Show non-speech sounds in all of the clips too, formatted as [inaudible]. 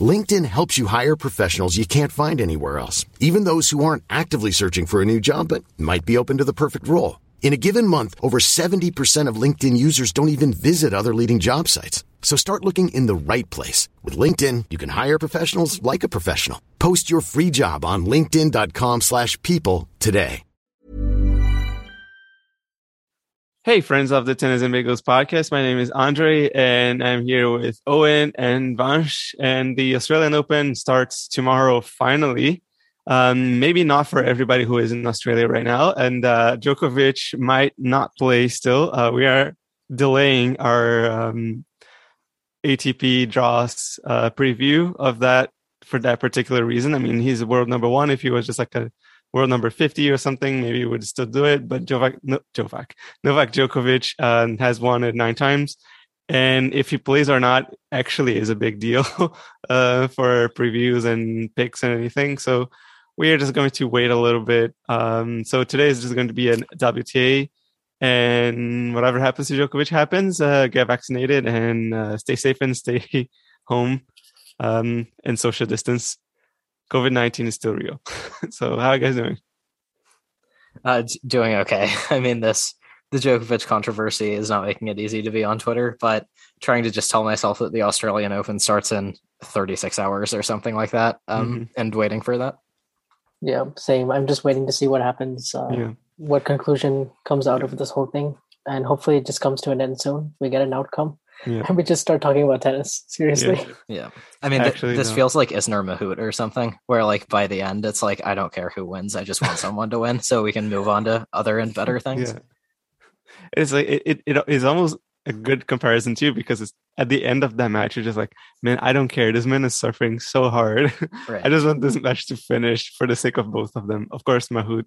LinkedIn helps you hire professionals you can't find anywhere else, even those who aren't actively searching for a new job but might be open to the perfect role. In a given month, over 70% of LinkedIn users don't even visit other leading job sites. So start looking in the right place. With LinkedIn, you can hire professionals like a professional. Post your free job on linkedin.com slash people today. Hey, friends of the Tennis and Bagels podcast. My name is Andre, and I'm here with Owen and Vansh. And the Australian Open starts tomorrow, finally. Um, maybe not for everybody who is in Australia right now. And uh, Djokovic might not play still. Uh, we are delaying our um, ATP draws uh, preview of that for that particular reason. I mean, he's world number one. If he was just like a world number 50 or something, maybe would still do it. But Novak, no, Novak, Novak Djokovic uh, has won it nine times. And if he plays or not actually is a big deal [laughs] uh, for previews and picks and anything. So we are just going to wait a little bit. Um, so today is just going to be an WTA. And whatever happens to Djokovic happens, uh, get vaccinated and uh, stay safe and stay [laughs] home um, and social distance. COVID 19 is still real. [laughs] so, how are you guys doing? Uh, doing okay. [laughs] I mean, this the Djokovic controversy is not making it easy to be on Twitter, but trying to just tell myself that the Australian Open starts in 36 hours or something like that, um, mm-hmm. and waiting for that. Yeah, same. I'm just waiting to see what happens, uh, yeah. what conclusion comes out of this whole thing, and hopefully it just comes to an end soon. We get an outcome. Yeah. And [laughs] we just start talking about tennis. Seriously. Yeah. yeah. I mean, Actually, th- this no. feels like Isner Mahut or something, where like by the end, it's like, I don't care who wins. I just want [laughs] someone to win so we can move on to other and better things. Yeah. It's like, it, it, it is almost a good comparison too, because it's at the end of that match, you're just like, man, I don't care. This man is suffering so hard. [laughs] Right. I just want this match to finish for the sake of both of them. Of course, Mahut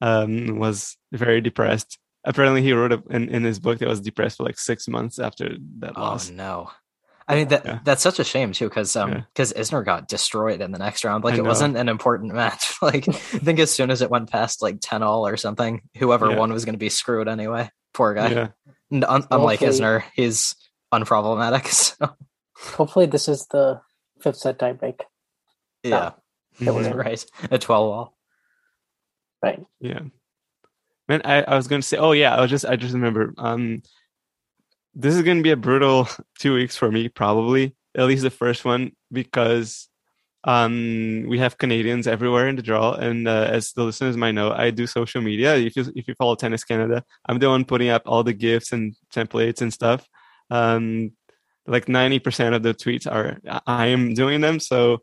um, was very depressed apparently he wrote in, in his book that was depressed for like six months after that oh, loss. no. I mean that yeah. that's such a shame too, because um because yeah. Isner got destroyed in the next round. Like I it know. wasn't an important match. [laughs] like I think as soon as it went past like ten all or something, whoever yeah. won was going to be screwed anyway. Poor guy. Yeah. Un- unlike Isner, he's unproblematic. [laughs] So. Hopefully, this is the fifth set tiebreak. Yeah, it was right. A twelve all. Right. Yeah. Man, I, I was going to say, oh yeah, I was just, I just remember, um, this is going to be a brutal [laughs] two weeks for me, probably at least the first one, because um, we have Canadians everywhere in the draw, and uh, as the listeners might know, I do social media. If you if you follow Tennis Canada, I'm the one putting up all the gifts and templates and stuff. Um, like ninety percent of the tweets are I am doing them, so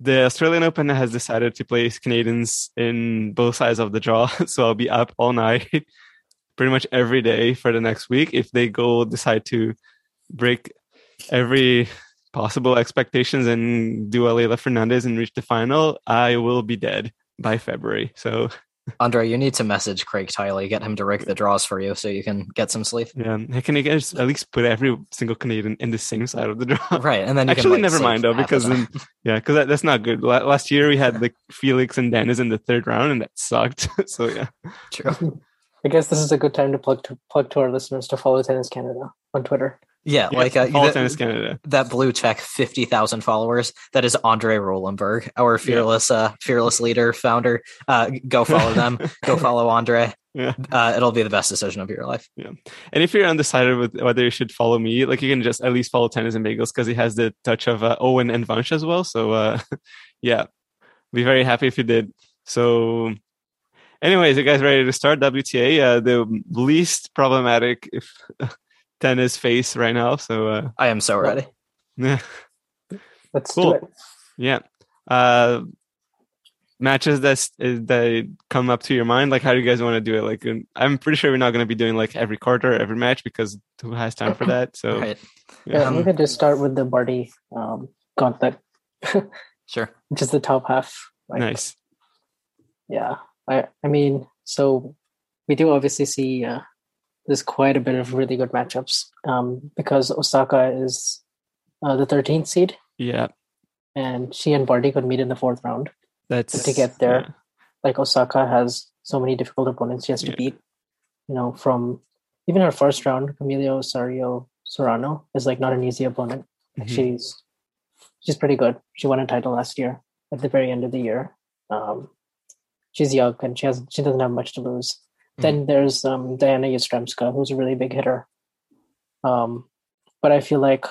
the Australian Open has decided to place Canadians in both sides of the draw. [laughs] So I'll be up all night, [laughs] pretty much every day for the next week. If they go decide to break every possible expectations and do a Leylah Fernandez and reach the final, I will be dead by February. So Andre, you need to message Craig Tiley, get him to rake the draws for you so you can get some sleep. Yeah, can you guys at least put every single Canadian in the same side of the draw? Right, and then actually can, like, never mind though because then, yeah, because that, that's not good. Last year we had like Felix and Dennis in the third round, and that sucked. [laughs] so yeah, true. [laughs] I guess this is a good time to plug to plug to our listeners to follow Tennis Canada on Twitter. Yeah, yeah, like uh, all Tennis Canada. That blue check, fifty thousand followers. That is Andre Rolenberg, our fearless, yeah. uh, fearless leader, founder. Uh, go follow them. [laughs] go follow Andre. Yeah, uh, it'll be the best decision of your life. Yeah, and if you're undecided with whether you should follow me, like you can just at least follow Tennis and Bagels because he has the touch of uh, Owen and Vansh as well. So uh, [laughs] yeah, be very happy if you did. So anyways, you guys ready to start WTA? Uh, the least problematic, if [laughs] tennis face right now. So uh, I am so ready. Yeah, [laughs] let's cool. do it. Yeah, uh, matches that that come up to your mind. Like, how do you guys want to do it? Like, I'm pretty sure we're not going to be doing like every quarter, every match because who has time for that? So right. yeah, yeah we could just start with the Barty um, gauntlet. [laughs] sure, which is the top half. Like, nice. Yeah, I I mean, so we do obviously see uh, there's quite a bit of really good matchups um, because Osaka is uh, the 13th seed. Yeah. And she and Barty could meet in the fourth round. That's to get there. Yeah. Like Osaka has so many difficult opponents she has to yeah. beat. You know, from even her first round, Camila Osorio Serrano is like not an easy opponent. Mm-hmm. She's she's pretty good. She won a title last year at the very end of the year. Um, she's young and she has she doesn't have much to lose. Mm-hmm. Then there's um, Diana Yastremska, who's a really big hitter. Um, but I feel like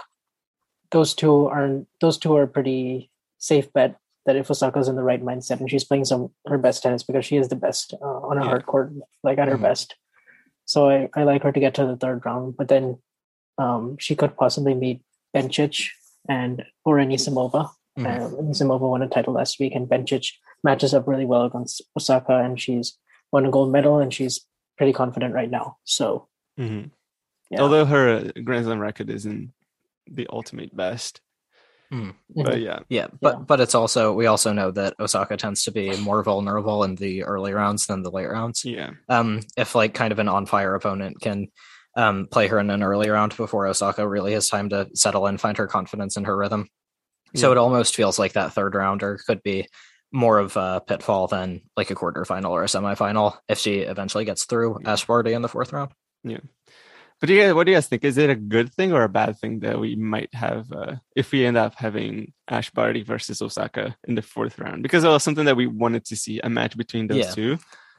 those two are those two are pretty safe bet that if Osaka's in the right mindset and she's playing some her best tennis because she is the best uh, on a yeah. hard court, like at mm-hmm. her best. So I, I like her to get to the third round, but then um, she could possibly meet Bencic and or Anisimova. Mm-hmm. Um, Anisimova won a title last week, and Bencic matches up really well against Osaka, and she's won a gold medal, and she's pretty confident right now. So, mm-hmm. yeah. although her Grand Slam record isn't the ultimate best, Mm. But yeah. yeah, but yeah. but it's also we also know that Osaka tends to be more vulnerable in the early rounds than the late rounds. Yeah. Um, if like kind of an on fire opponent can um play her in an early round before Osaka really has time to settle and find her confidence in her rhythm. Yeah. So it almost feels like that third rounder could be more of a pitfall than like a quarterfinal or a semifinal if she eventually gets through Ash Barty in the fourth round. Yeah. But do you guys, what do you guys think? Is it a good thing or a bad thing that we might have uh, if we end up having Ash Barty versus Osaka in the fourth round? Because it was something that we wanted to see a match between those yeah. two.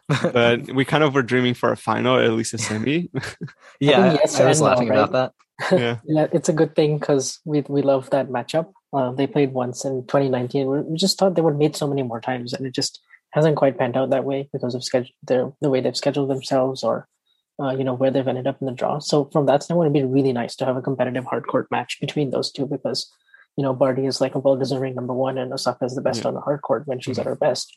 [laughs] but we kind of were dreaming for a final, or at least a semi. [laughs] [laughs] yeah, yes I, I was laughing right? about that. yeah. yeah, it's a good thing because we we love that matchup. Uh, they played once in 2019. We just thought they would meet so many more times, and it just hasn't quite panned out that way because of schedule, the the way they've scheduled themselves or uh, you know where they've ended up in the draw. So from that standpoint, it'd be really nice to have a competitive hard court match between those two because you know Barty is like a well deserving number one, and Osaka is the best yeah. on the hard court when she's mm-hmm. at her best.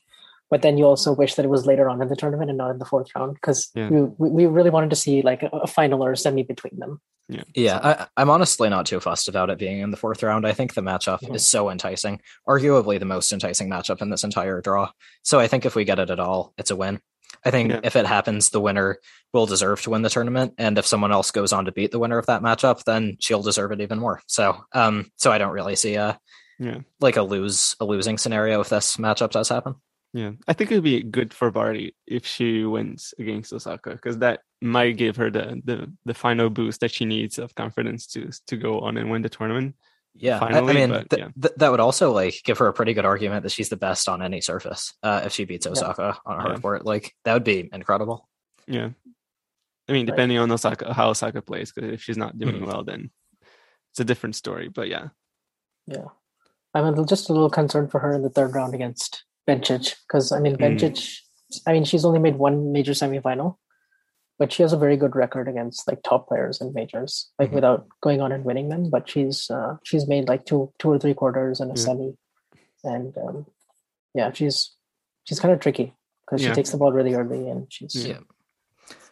But then you also wish that it was later on in the tournament and not in the fourth round because yeah. we, we really wanted to see like a, a final or a semi between them. Yeah, yeah. I, am honestly not too fussed about it being in the fourth round. I think the matchup mm-hmm. is so enticing, arguably the most enticing matchup in this entire draw. So I think if we get it at all, it's a win. I think yeah. if it happens, the winner will deserve to win the tournament, and if someone else goes on to beat the winner of that matchup, then she'll deserve it even more. So, um, so I don't really see a yeah like a lose a losing scenario if this matchup does happen. Yeah, I think it'd be good for Barty if she wins against Osaka because that might give her the, the the final boost that she needs of confidence to to go on and win the tournament. Yeah, finally, I, mean but, th- yeah. Th- that would also like give her a pretty good argument that she's the best on any surface uh, if she beats Osaka yeah. on a hard yeah. court. Like that would be incredible. Yeah, I mean, depending right. on Osaka how Osaka plays, because if she's not doing mm-hmm. well, then it's a different story. But yeah, yeah, I'm just a little concerned for her in the third round against Bencic because I mean Bencic. Mm. I mean, she's only made one major semifinal, but she has a very good record against like top players in majors, like mm-hmm. without going on and winning them. But she's uh, she's made like two two or three quarters and a semi, and um, yeah, she's she's kind of tricky because yeah. she takes the ball really early and she's yeah.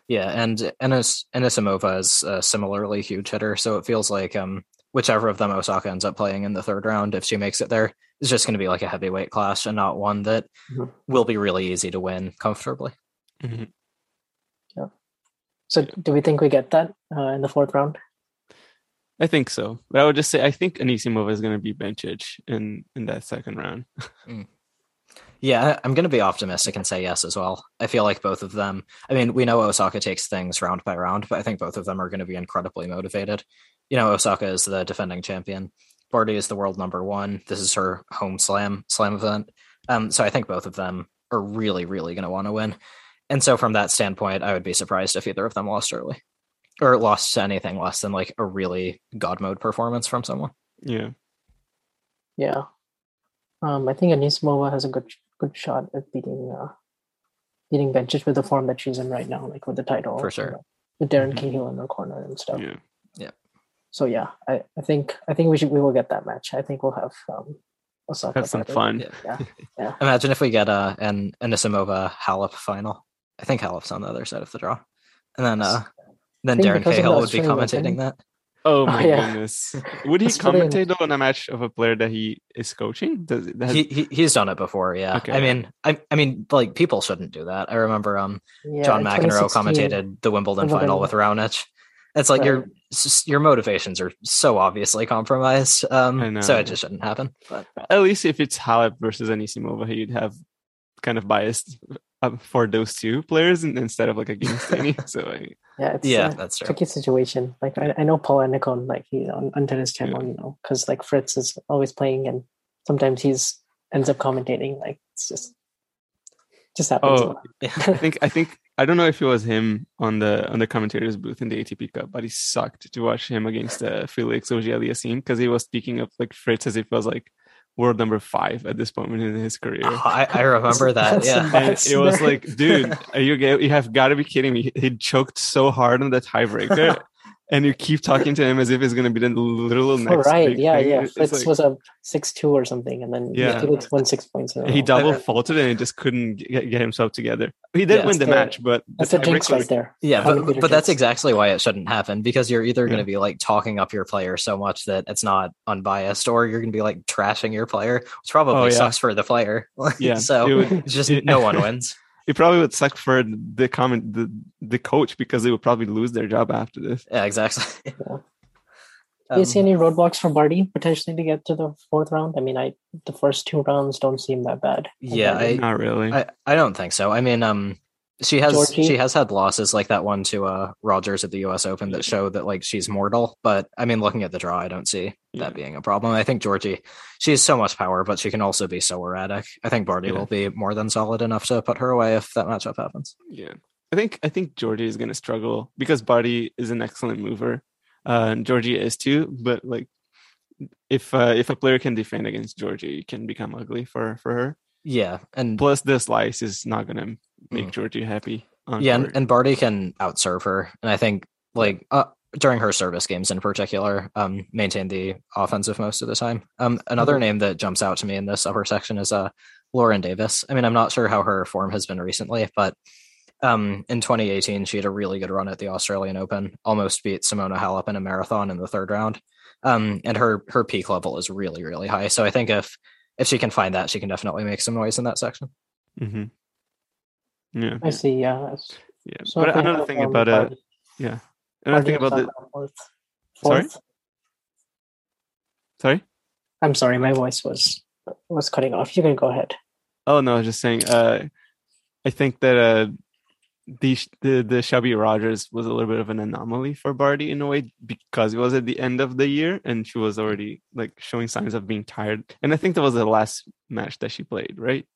Yeah, and Enes Anisimova is a similarly huge hitter, so it feels like um, whichever of them Osaka ends up playing in the third round, if she makes it there, is just going to be like a heavyweight clash and not one that mm-hmm. will be really easy to win comfortably. Mm-hmm. So, do we think we get that uh, in the fourth round? I think so, but I would just say I think Anisimova is going to be Bencic in in that second round. mm. Yeah, I'm going to be optimistic and say yes as well. I feel like both of them. I mean, we know Osaka takes things round by round, but I think both of them are going to be incredibly motivated. You know, Osaka is the defending champion. Barty is the world number one. This is her home slam slam event. Um, so I think both of them are really, really going to want to win. And so from that standpoint, I would be surprised if either of them lost early or lost to anything less than like a really god mode performance from someone. Yeah. Yeah. Um, I think Anisimova has a good good shot at beating uh, beating Bencic with the form that she's in right now, like with the title. For sure. With Darren mm-hmm. Cahill in the corner and stuff. Yeah. Yeah. So yeah, I, I think I think we should we will get that match. I think we'll have um Osaka have some fun. Yeah. yeah. [laughs] yeah. Imagine if we get uh, an Anisimova Halep final. I think Halep's on the other side of the draw, and then uh, then Darren Cahill would be commentating that. Oh [laughs] my oh, yeah. goodness! Would [laughs] he commentate though on a match of a player that he is coaching? Does has... he, he he's done it before? Yeah. Okay. I mean, I I mean, like people shouldn't do that. I remember um yeah, John McEnroe commentated the Wimbledon, Wimbledon, final with Raonic. It's like right. your your motivations are so obviously compromised. Um, so it just shouldn't happen. But at least if it's Halep versus Anisimova, you'd have kind of biased uh, for those two players instead of like against [laughs] any. so I, yeah, it's yeah, that's true. tricky situation. Like I, I know Paul Annacone, like he on, on tennis channel, yeah. you know, because like Fritz is always playing, and sometimes he's ends up commentating. Like it's just just happens. Oh, I think I think I don't know if it was him on the on the commentators booth in the ATP Cup, but he sucked to watch him against uh, Felix Auger-Aliassime because he was speaking of like Fritz as if it was like world number five at this point in his career. Oh, I, I, remember that. yeah, [laughs] it was like, dude, are you you have got to be kidding me? He choked so hard on the tiebreaker, [laughs] and you keep talking to him as if it's going to be the little next. Oh, right? Yeah, thing. yeah. Fritz like, was a six two or something, and then yeah, Felix won six points. He double faulted and he just couldn't get, get himself together. He did yeah, win the match, but that's a jinx right there. Yeah, but, but that's exactly why it shouldn't happen because you're either going to be like talking up your player so much that it's not unbiased, or you're going to be like trashing your player, which probably oh, yeah. sucks for the player. [laughs] yeah, so it would, it's just no one [laughs] wins it probably would suck for the comment the the coach because they would probably lose their job after this. Yeah, exactly. [laughs] Yeah. Um, Do you see any roadblocks for Barty potentially to get to the fourth round? I mean, I the first two rounds don't seem that bad. Yeah, I, not really. I, I don't think so. I mean, um, she has Georgie? she has had losses like that one to uh Rogers at the US Open that show that like she's mortal. But I mean looking at the draw, I don't see yeah. that being a problem. I think Georgie she has so much power, but she can also be so erratic. I think Barty yeah. will be more than solid enough to put her away if that matchup happens. Yeah. I think I think Georgie is gonna struggle because Barty is an excellent mover. Uh and Georgie is too, but like if uh, if a player can defend against Georgie, it can become ugly for for her. Yeah, and plus the slice is not going to make mm. Georgie happy. Yeah, and, and, Barty can outserve her, and I think like uh, during her service games in particular, um, maintain the offensive most of the time. Um, another mm-hmm. name that jumps out to me in this upper section is uh Lauren Davis. I mean, I'm not sure how her form has been recently, but um, in 2018 she had a really good run at the Australian Open, almost beat Simona Halep in a marathon in the third round. Um, and her her peak level is really really high. So I think if if she can find that, she can definitely make some noise in that section. Mm-hmm. Yeah, I see. Yeah, yeah. So but another thing about it, yeah, another thing about the fourth. sorry, sorry. I'm sorry, my voice was was cutting off. You can go ahead. Oh no, I was just saying. Uh, I think that uh, the the the Shelby Rogers was a little bit of an anomaly for Barty in a way because it was at the end of the year and she was already like showing signs of being tired. And I think that was the last match that she played, right?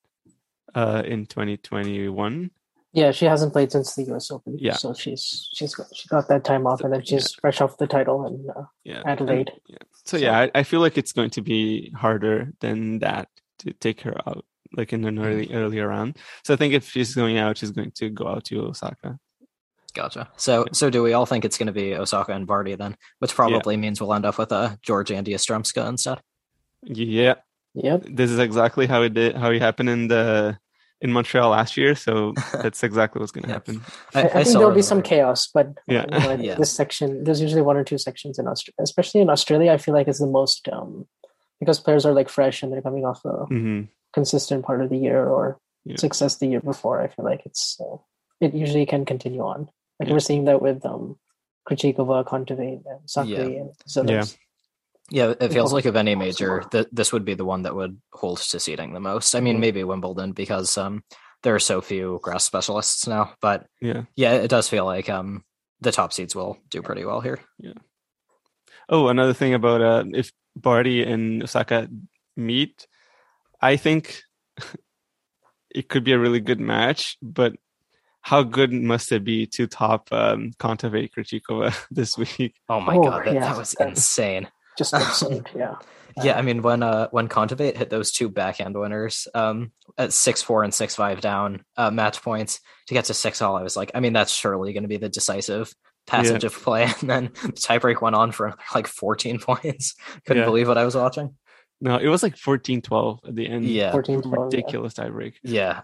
Uh, in 2021. Yeah, she hasn't played since the U.S. Open. Yeah, so she's she's got, she got that time off, and then she's yeah. fresh off the title in uh, yeah. Adelaide. And, yeah. So, so, yeah, I, I feel like it's going to be harder than that to take her out like in an early mm-hmm. earlier round. So I think if she's going out, she's going to go out to Osaka. Gotcha. So so do we all think it's going to be Osaka and Barty then, which probably yeah. means we'll end up with a uh, George Andy Yastremska instead. Yeah. Yep. This is exactly how it did how it happened in the in Montreal last year, so [laughs] that's exactly what's going to happen. I, I, I think there'll be some chaos, but yeah. You know, [laughs] yeah. this section there's usually one or two sections in Australia, especially in Australia. I feel like it's the most um, because players are like fresh and they're coming off a mm-hmm consistent part of the year or yeah. success the year before. I feel like it's uh, it usually can continue on. Like yeah. we're seeing that with um Krejcikova, Kontaveit, and Sakkari, and so yeah. It feels like of any major, th- this would be the one that would hold to seeding the most. I mean, mm-hmm. maybe Wimbledon because um, there are so few grass specialists now, but yeah, yeah, it does feel like um, the top seeds will do pretty well here. Yeah. Oh, another thing about uh, if Barty and Osaka meet, I think [laughs] it could be a really good match, but how good must it be to top um, Kontaveit Krejcikova [laughs] this week? Oh my oh, god, that, yeah, that was insane! Just [laughs] absurd, yeah. Yeah, I mean when uh when Kontaveit hit those two backhand winners um at six four and six five down uh, match points to get to six all, I was like, I mean that's surely going to be the decisive passage yeah. of play, [laughs] and then the tiebreak went on for like fourteen [laughs] points. Couldn't yeah. believe what I was watching. No, it was like 14-12 at the end. Yeah, 14 ridiculous yeah. tiebreak. Yeah,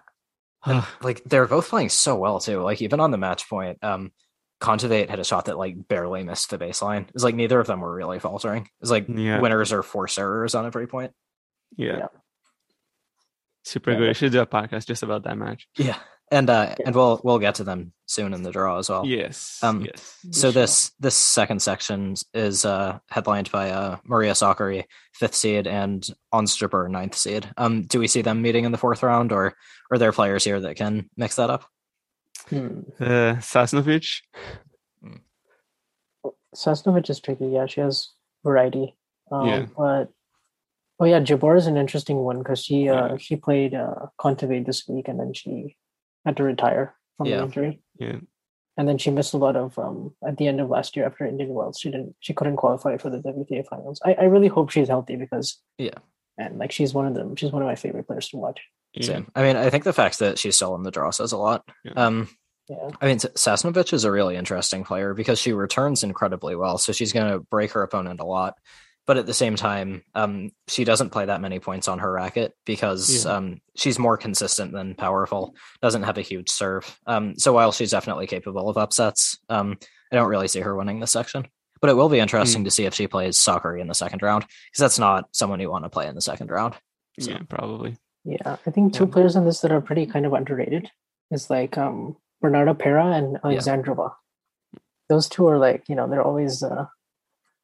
[sighs] like they're both playing so well too. Like even on the match point, um, Kontaveit had a shot that like barely missed the baseline. It's like neither of them were really faltering. It's like yeah. winners are force errors on every point. Yeah. yeah. Super yeah, good. We should do a podcast just about that match. Yeah. And uh and we'll we'll get to them soon in the draw as well. Yes. Um yes. so this this second section is uh headlined by uh Maria Sakkari, fifth seed, and Ons Jabeur, ninth seed. Um do we see them meeting in the fourth round or are there players here that can mix that up? Hmm. Uh, Sasnovich. Sasnovich is tricky. Yeah, she has variety. Um, yeah. But oh yeah, Jabeur is an interesting one because she uh, yeah. she played uh, Kontaveit this week and then she had to retire from yeah. injury. Yeah. And then she missed a lot of um, at the end of last year after Indian Wells. She didn't she couldn't qualify for the WTA finals. I, I really hope she's healthy because yeah, and like she's one of them. She's one of my favorite players to watch. Yeah. Same. I mean, I think the fact that she's still in the draw says a lot. Yeah. Um, yeah. I mean, Sasnovich is a really interesting player because she returns incredibly well. So she's going to break her opponent a lot. But at the same time, um, she doesn't play that many points on her racket because yeah. um, she's more consistent than powerful, doesn't have a huge serve. Um, so while she's definitely capable of upsets, um, I don't really see her winning this section. But it will be interesting mm. to see if she plays Sakkari in the second round because that's not someone you want to play in the second round. So. Yeah, probably. Yeah, I think two yeah. players in this that are pretty kind of underrated is like um Bernarda Pera and Alexandrova. Yeah. Those two are like, you know, they're always uh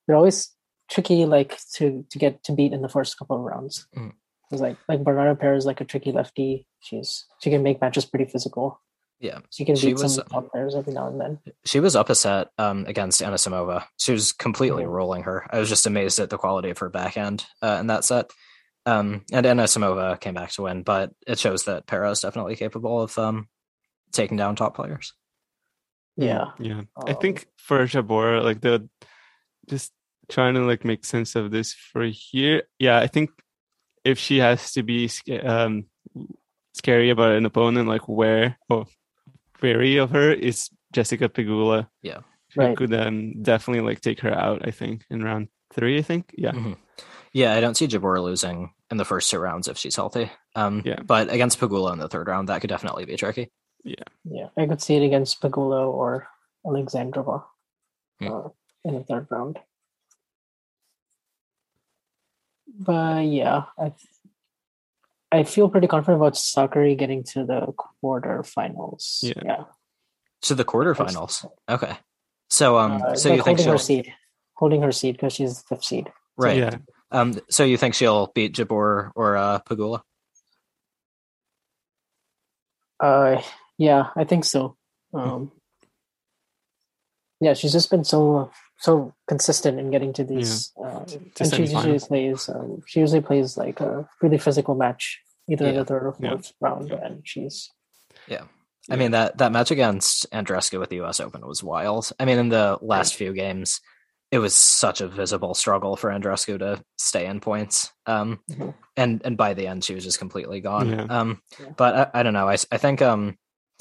they're always tricky like to to get to beat in the first couple of rounds. Mm. It's like like Bernarda Pera is like a tricky lefty. She's she can make matches pretty physical. Yeah, she can beat was, some top players every now and then. She was up a set um, against Anisimova. She was completely mm-hmm. rolling her. I was just amazed at the quality of her backhand uh, in that set. Um, and Anisimova came back to win, but it shows that Pera is definitely capable of um, taking down top players. Yeah, yeah. Um, I think for Jabeur, like the just trying to like make sense of this for here. Yeah, I think if she has to be um, scary about an opponent, like where or wary of her is Jessica Pegula. Yeah, she right. could um, definitely like take her out. I think in round three. I think. Yeah. Mm-hmm. Yeah, I don't see Jabeur losing in the first two rounds if she's healthy. Um, yeah. But against Pegula in the third round, that could definitely be tricky. Yeah. Yeah, I could see it against Pegula or Alexandrova hmm. uh, in the third round. But yeah, I I feel pretty confident about Sakkari getting to the quarterfinals. Yeah. yeah. To the quarterfinals. Okay. So um uh, so like you think holding her seed. Holding her seed because she's fifth seed. Right. Yeah. Um so you think she'll beat Jabeur or uh Pegula? Uh yeah, I think so. Um, yeah, she's just been so so consistent in getting to these, yeah. uh, and she usually plays. Um, she usually plays like a really physical match, either yeah. in the third or fourth yeah. round, and she's yeah. I mean that that match against Andreescu at the U.S. Open was wild. I mean, in the last few games, it was such a visible struggle for Andreescu to stay in points. Um, mm-hmm. and and by the end, she was just completely gone. Um, but I, I, don't know. I I think um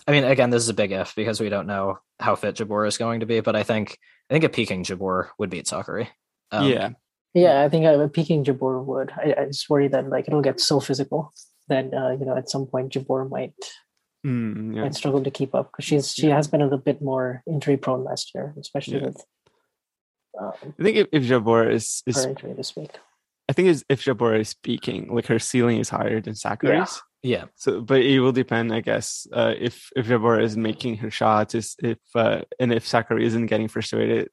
I mean, again, this is a big if because we don't know how fit Jabeur is going to be, but I think I think a peaking Jabeur would beat Sakkari. Um, yeah, yeah, I think a peaking Jabeur would. I, I, just worry that like it'll get so physical that uh, you know at some point Jabeur might mm, yeah. might struggle to keep up because she's she yeah. has been a little bit more injury prone last year, especially yeah. with. Um, I think if, if Jabeur is is injury this week. I think if Jabeur is speaking, like her ceiling is higher than Sakkari's. Yeah. So, but it will depend, I guess, uh, if if Jabeur is making her shots, is if uh, and if Sakkari isn't getting frustrated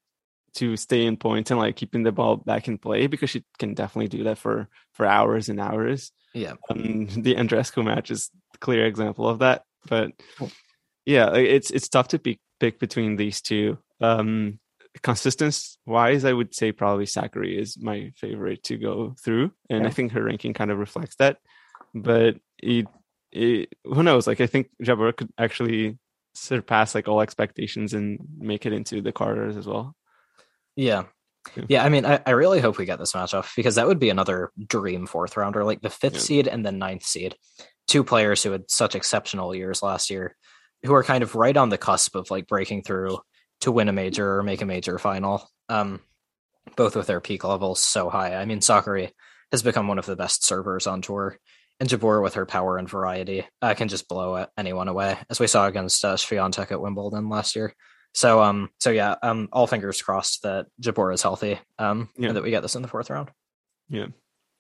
to stay in points and like keeping the ball back in play because she can definitely do that for for hours and hours. Yeah. Um, [laughs] the Andreescu match is a clear example of that. But yeah, it's it's tough to pick pick between these two. Um, consistence wise, I would say probably Sakkari is my favorite to go through, and yeah. I think her ranking kind of reflects that. But it, it, who knows? Like I think Jabeur could actually surpass like all expectations and make it into the quarters as well. Yeah. Yeah, yeah I mean, I, I really hope we get this match off because that would be another dream fourth rounder, like the fifth yeah. seed and the ninth seed. Two players who had such exceptional years last year, who are kind of right on the cusp of like breaking through to win a major or make a major final. Um, both with their peak levels so high. I mean, Sakkari has become one of the best servers on tour and Jabeur with her power and variety uh, can just blow anyone away, as we saw against uh, Swiatek at Wimbledon last year. So um so yeah um all fingers crossed that Jabeur is healthy um yeah. and that we get this in the fourth round. Yeah.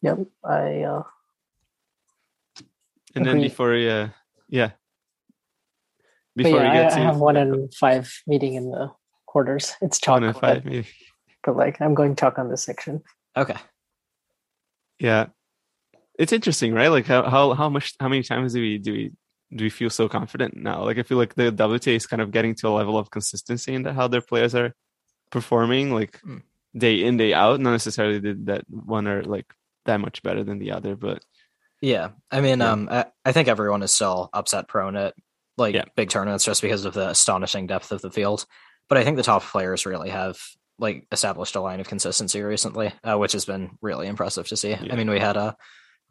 Yep. I. uh And agree. then before uh yeah. Before yeah, we get I, to I have one in five meeting in the quarters. It's chalk. One and five but, but like I'm going chalk on this section. Okay. Yeah. It's interesting, right? Like how how how much how many times do we do we do we feel so confident now? Like I feel like the WTA is kind of getting to a level of consistency in how their players are performing, like mm. day in day out. Not necessarily that one are like that much better than the other, but yeah, I mean, yeah. um, I, I, think everyone is still upset prone at like yeah. big tournaments just because of the astonishing depth of the field. But I think the top players really have like established a line of consistency recently, uh, which has been really impressive to see. Yeah. I mean, we had a uh,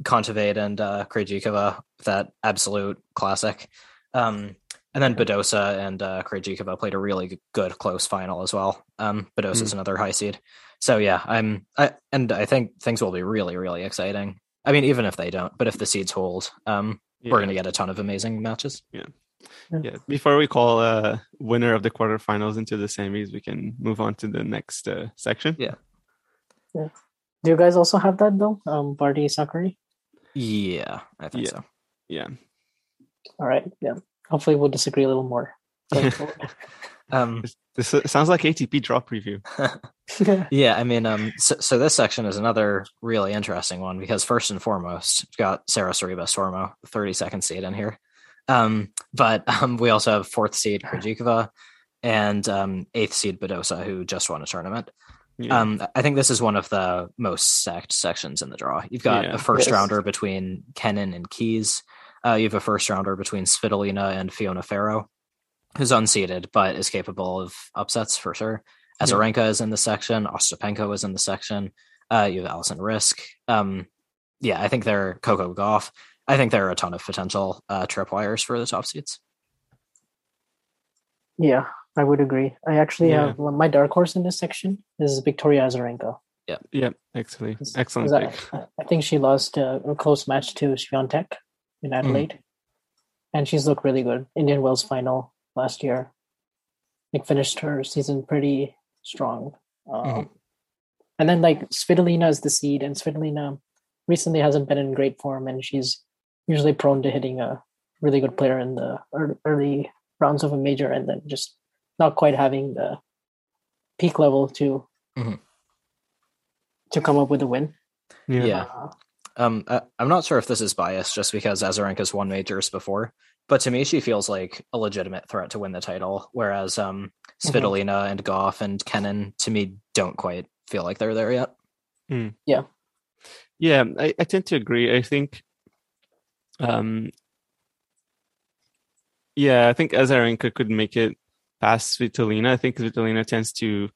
Kontaveit and uh, Krejcikova, that absolute classic. Um, and then Badosa and uh, Krejcikova played a really good close final as well. Um, Badosa is mm. another high seed. So yeah, I'm I, and I think things will be really really exciting. I mean, even if they don't, but if the seeds hold, um, yeah. we're going to get a ton of amazing matches. Yeah. Yeah. Before we call a uh, winner of the quarterfinals into the semis, we can move on to the next uh, section. Yeah. Yeah. Do you guys also have that though? Um, Barty Sakkari. Yeah, I think yeah. so. Yeah. All right. Yeah. Hopefully, we'll disagree a little more. [laughs] um, this, this, sounds like ATP drop preview. [laughs] yeah, I mean, um, so, so, this section is another really interesting one because first and foremost, we've got Sara Sorribes Tormo, 32nd seed in here. Um, but um, we also have fourth seed Krejcikova and um, eighth seed Badosa, who just won a tournament. Yeah. Um, I think this is one of the most stacked sections in the draw. You've got yeah, a first rounder between Kenin and Keys. Uh, you have a first rounder between Svitolina and Fiona Ferro, who's unseeded but is capable of upsets for sure. Azarenka yeah. is in the section. Ostapenko is in the section. Uh, you have Alison Riske. Um, yeah, I think they're Coco Gauff. I think there are a ton of potential uh, tripwires for the top seeds. Yeah, I would agree. I actually yeah. have my dark horse in this section This is Victoria Azarenka. Yeah, yeah, excellent, excellent. I, I, think she lost a, a close match to Swiatek in. Adelaide, mm. and she's looked really good. Indian Wells final last year. Like finished her season pretty strong. Um, mm. And then like Svitolina is the seed, and Svitolina recently hasn't been in great form, and she's usually prone to hitting a really good player in the early rounds of a major and then just not quite having the peak level to mm-hmm. to come up with a win. Yeah. yeah. Uh, um, I, am not sure if this is biased just because Azarenka's won majors before, but to me, she feels like a legitimate threat to win the title. Whereas um, mm-hmm. Svitolina mm-hmm. and Gauff and Kenin, to me, don't quite feel like they're there yet. Mm. Yeah. Yeah, I, I tend to agree. I think um, yeah, I think Azarenka could make it past Svitolina. I think Svitolina tends to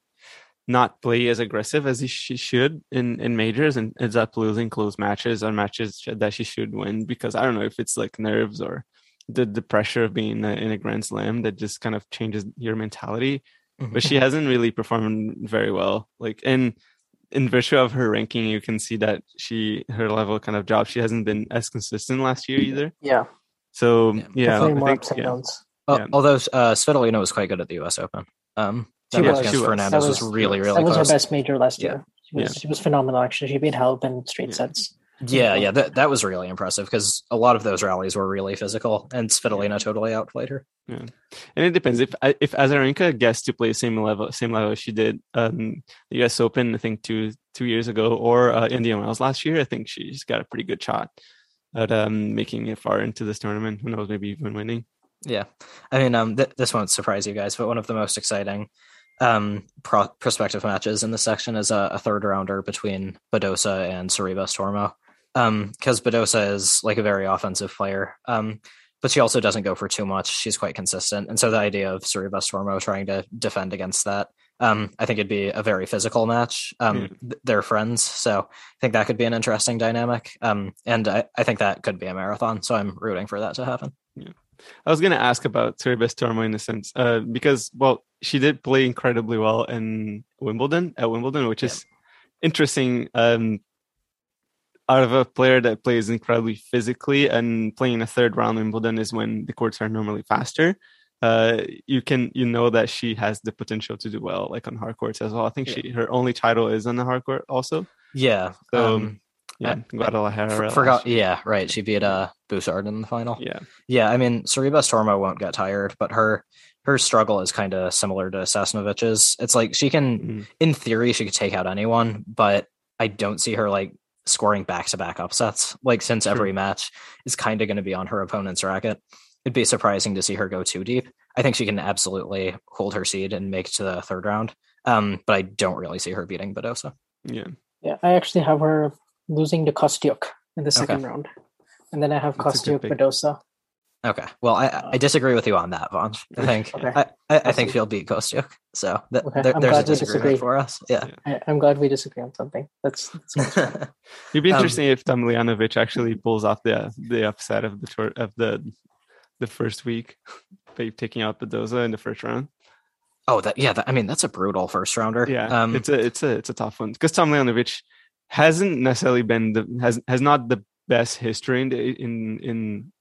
not play as aggressive as she should in, in majors and ends up losing close matches or matches that she should win because I don't know if it's like nerves or the, the pressure of being in a Grand Slam that just kind of changes your mentality. Mm-hmm. But she hasn't really performed very well. Like, and in virtue of her ranking, you can see that she her level kind of drop. She hasn't been as consistent last year either. Yeah. So yeah, yeah I think, yeah. yeah. Although uh, Svitolina was quite good at the U.S. Open. Um, she was, against she Fernandez was, was, really really. That was close. her best major last year. She was, she was phenomenal. Actually, she beat Halep in straight sets. Yeah, yeah, that that was really impressive because a lot of those rallies were really physical, and Svitolina totally outplayed her. Yeah, and it depends if if Azarenka gets to play same level same level she did um the U.S. Open I think two two years ago or uh, Indian Wells last year, I think she's got a pretty good shot at um making it far into this tournament. Who knows, maybe even winning. Yeah, I mean, um, th- this won't surprise you guys, but one of the most exciting um pro- prospective matches in this section is a, a third rounder between Badosa and Sorribes Tormo um because Badosa is like a very offensive player. Um but she also doesn't go for too much. She's quite consistent. And so the idea of Sorribes Tormo trying to defend against that um I think it'd be a very physical match um mm. they're friends. So I think that could be an interesting dynamic. Um and I, I think that could be a marathon. So I'm rooting for that to happen. Yeah. I was going to ask about Sorribes Tormo in a sense uh because well she did play incredibly well in Wimbledon at Wimbledon which yeah. is interesting um out of a player that plays incredibly physically and playing a third round Wimbledon is when the courts are normally faster. uh, you can you know that she has the potential to do well, like on hard courts as well. I think yeah. she her only title is on the hard court also. Yeah. So um, yeah, Guadalajara. forgot. Yeah, right. She beat uh Bouchard in the final. Yeah. Yeah. I mean, Sorribes Tormo won't get tired, but her her struggle is kind of similar to Sasnovich's. It's like she can, mm-hmm. in theory, she could take out anyone, but I don't see her like scoring back to back upsets. Like since every match is kind of going to be on her opponent's racket, it'd be surprising to see her go too deep. I think she can absolutely hold her seed and make to the third round. Um, but I don't really see her beating Badosa. Yeah. Yeah, I actually have her losing to Kostyuk in the second okay. round. And then I have Kostyuk Badosa. Okay. Well, I, I uh, disagree with you on that, Vaughn. I [laughs] think okay. I, I, I think she'll beat Kostyuk. So th- okay. there, there's a disagreement for us. Yeah. I, am glad we disagree on something. That's, that's [laughs] It'd be um, interesting um, if Tomljanovic actually pulls off the the upset of the tour of the the first week [laughs] by taking out Badosa in the first round. Oh, that yeah. That, I mean, that's a brutal first rounder. Yeah, um, it's a it's a it's a tough one because Tomljanovic hasn't necessarily been the has has not the best history in the, in in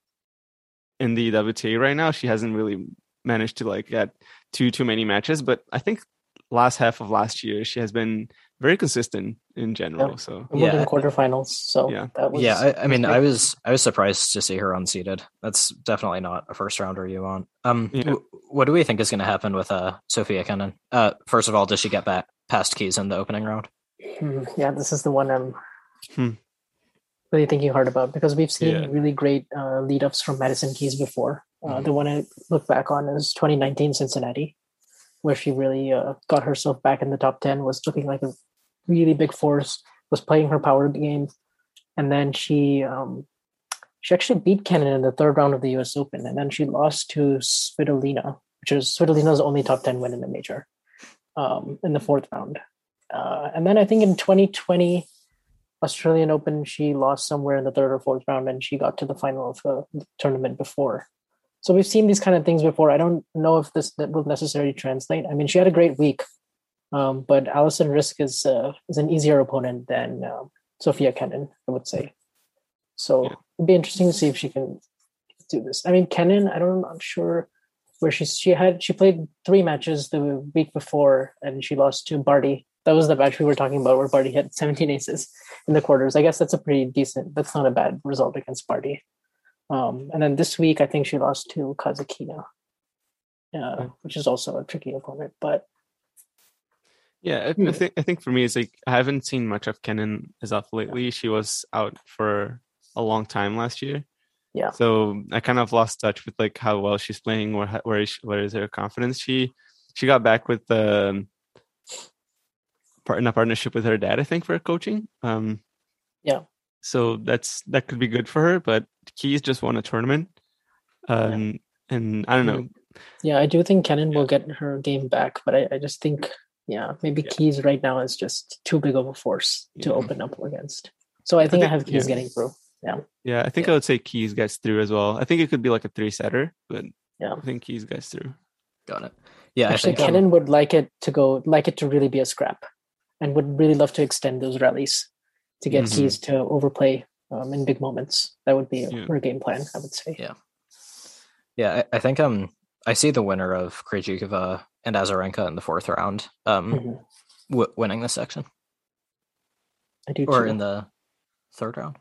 in the WTA right now. She hasn't really managed to like get too too many matches, but I think last half of last year she has been very consistent in general. Yeah. So yeah, quarterfinals. So yeah, was, yeah. I, I mean, I was I was surprised to see her unseated. That's definitely not a first rounder you want. Um, yeah. w- what do we think is going to happen with uh Sofia Kenin? Uh, first of all, does she get back past Keys in the opening round? Hmm, yeah, this is the one I'm. Hmm really thinking hard about because we've seen yeah. really great uh, lead ups from Madison Keys before. Uh, mm-hmm. The one I look back on is 2019 Cincinnati, where she really uh, got herself back in the top 10, was looking like a really big force, was playing her power game. And then she um, she actually beat Kenin in the third round of the US Open. And then she lost to Svitolina, which is Svitolina's only top 10 win in the major um, in the fourth round. Uh, and then I think in 2020, Australian Open, she lost somewhere in the third or fourth round, and she got to the final of the tournament before. So we've seen these kind of things before. I don't know if this will necessarily translate. I mean, she had a great week, um, but Alison Riske is uh, is an easier opponent than uh, Sofia Kenin, I would say. So yeah. it'd be interesting to see if she can do this. I mean, Kenin, I don't, I'm not sure where she's. She had she played three matches the week before, and she lost to Barty that was the match we were talking about where Barty had 17 aces in the quarters. I guess that's a pretty decent, that's not a bad result against Barty. Um, and then this week, I think she lost to Kasatkina, uh, which is also a tricky opponent. But yeah, I, hmm. I, think I think for me, it's like I haven't seen much of Kenin as of lately. She was out for a long time last year. Yeah. So I kind of lost touch with like how well she's playing, or where is where is her confidence? She she got back with the um, part in a partnership with her dad, I think, for coaching. Um, yeah. So that's that could be good for her. But Keys just won a tournament, um, yeah. and I don't know. Yeah, I do think Kenin yeah. will get her game back, but I, I just think, yeah, maybe yeah. Keys right now is just too big of a force to open up against. So I think I, think, I have Keys getting through. Yeah. Yeah, I think I would say Keys gets through as well. I think it could be like a three setter, but yeah, I think Keys gets through. Got it. Yeah, actually, Kenin um, would like it to go, like it to really be a scrap and would really love to extend those rallies to get mm-hmm. keys to overplay um, in big moments. That would be yeah. her game plan, I would say. Yeah, yeah. I, I think um I see the winner of Krejcikova and Azarenka in the fourth round um mm-hmm. w- winning this section. I do, or too. in the third round.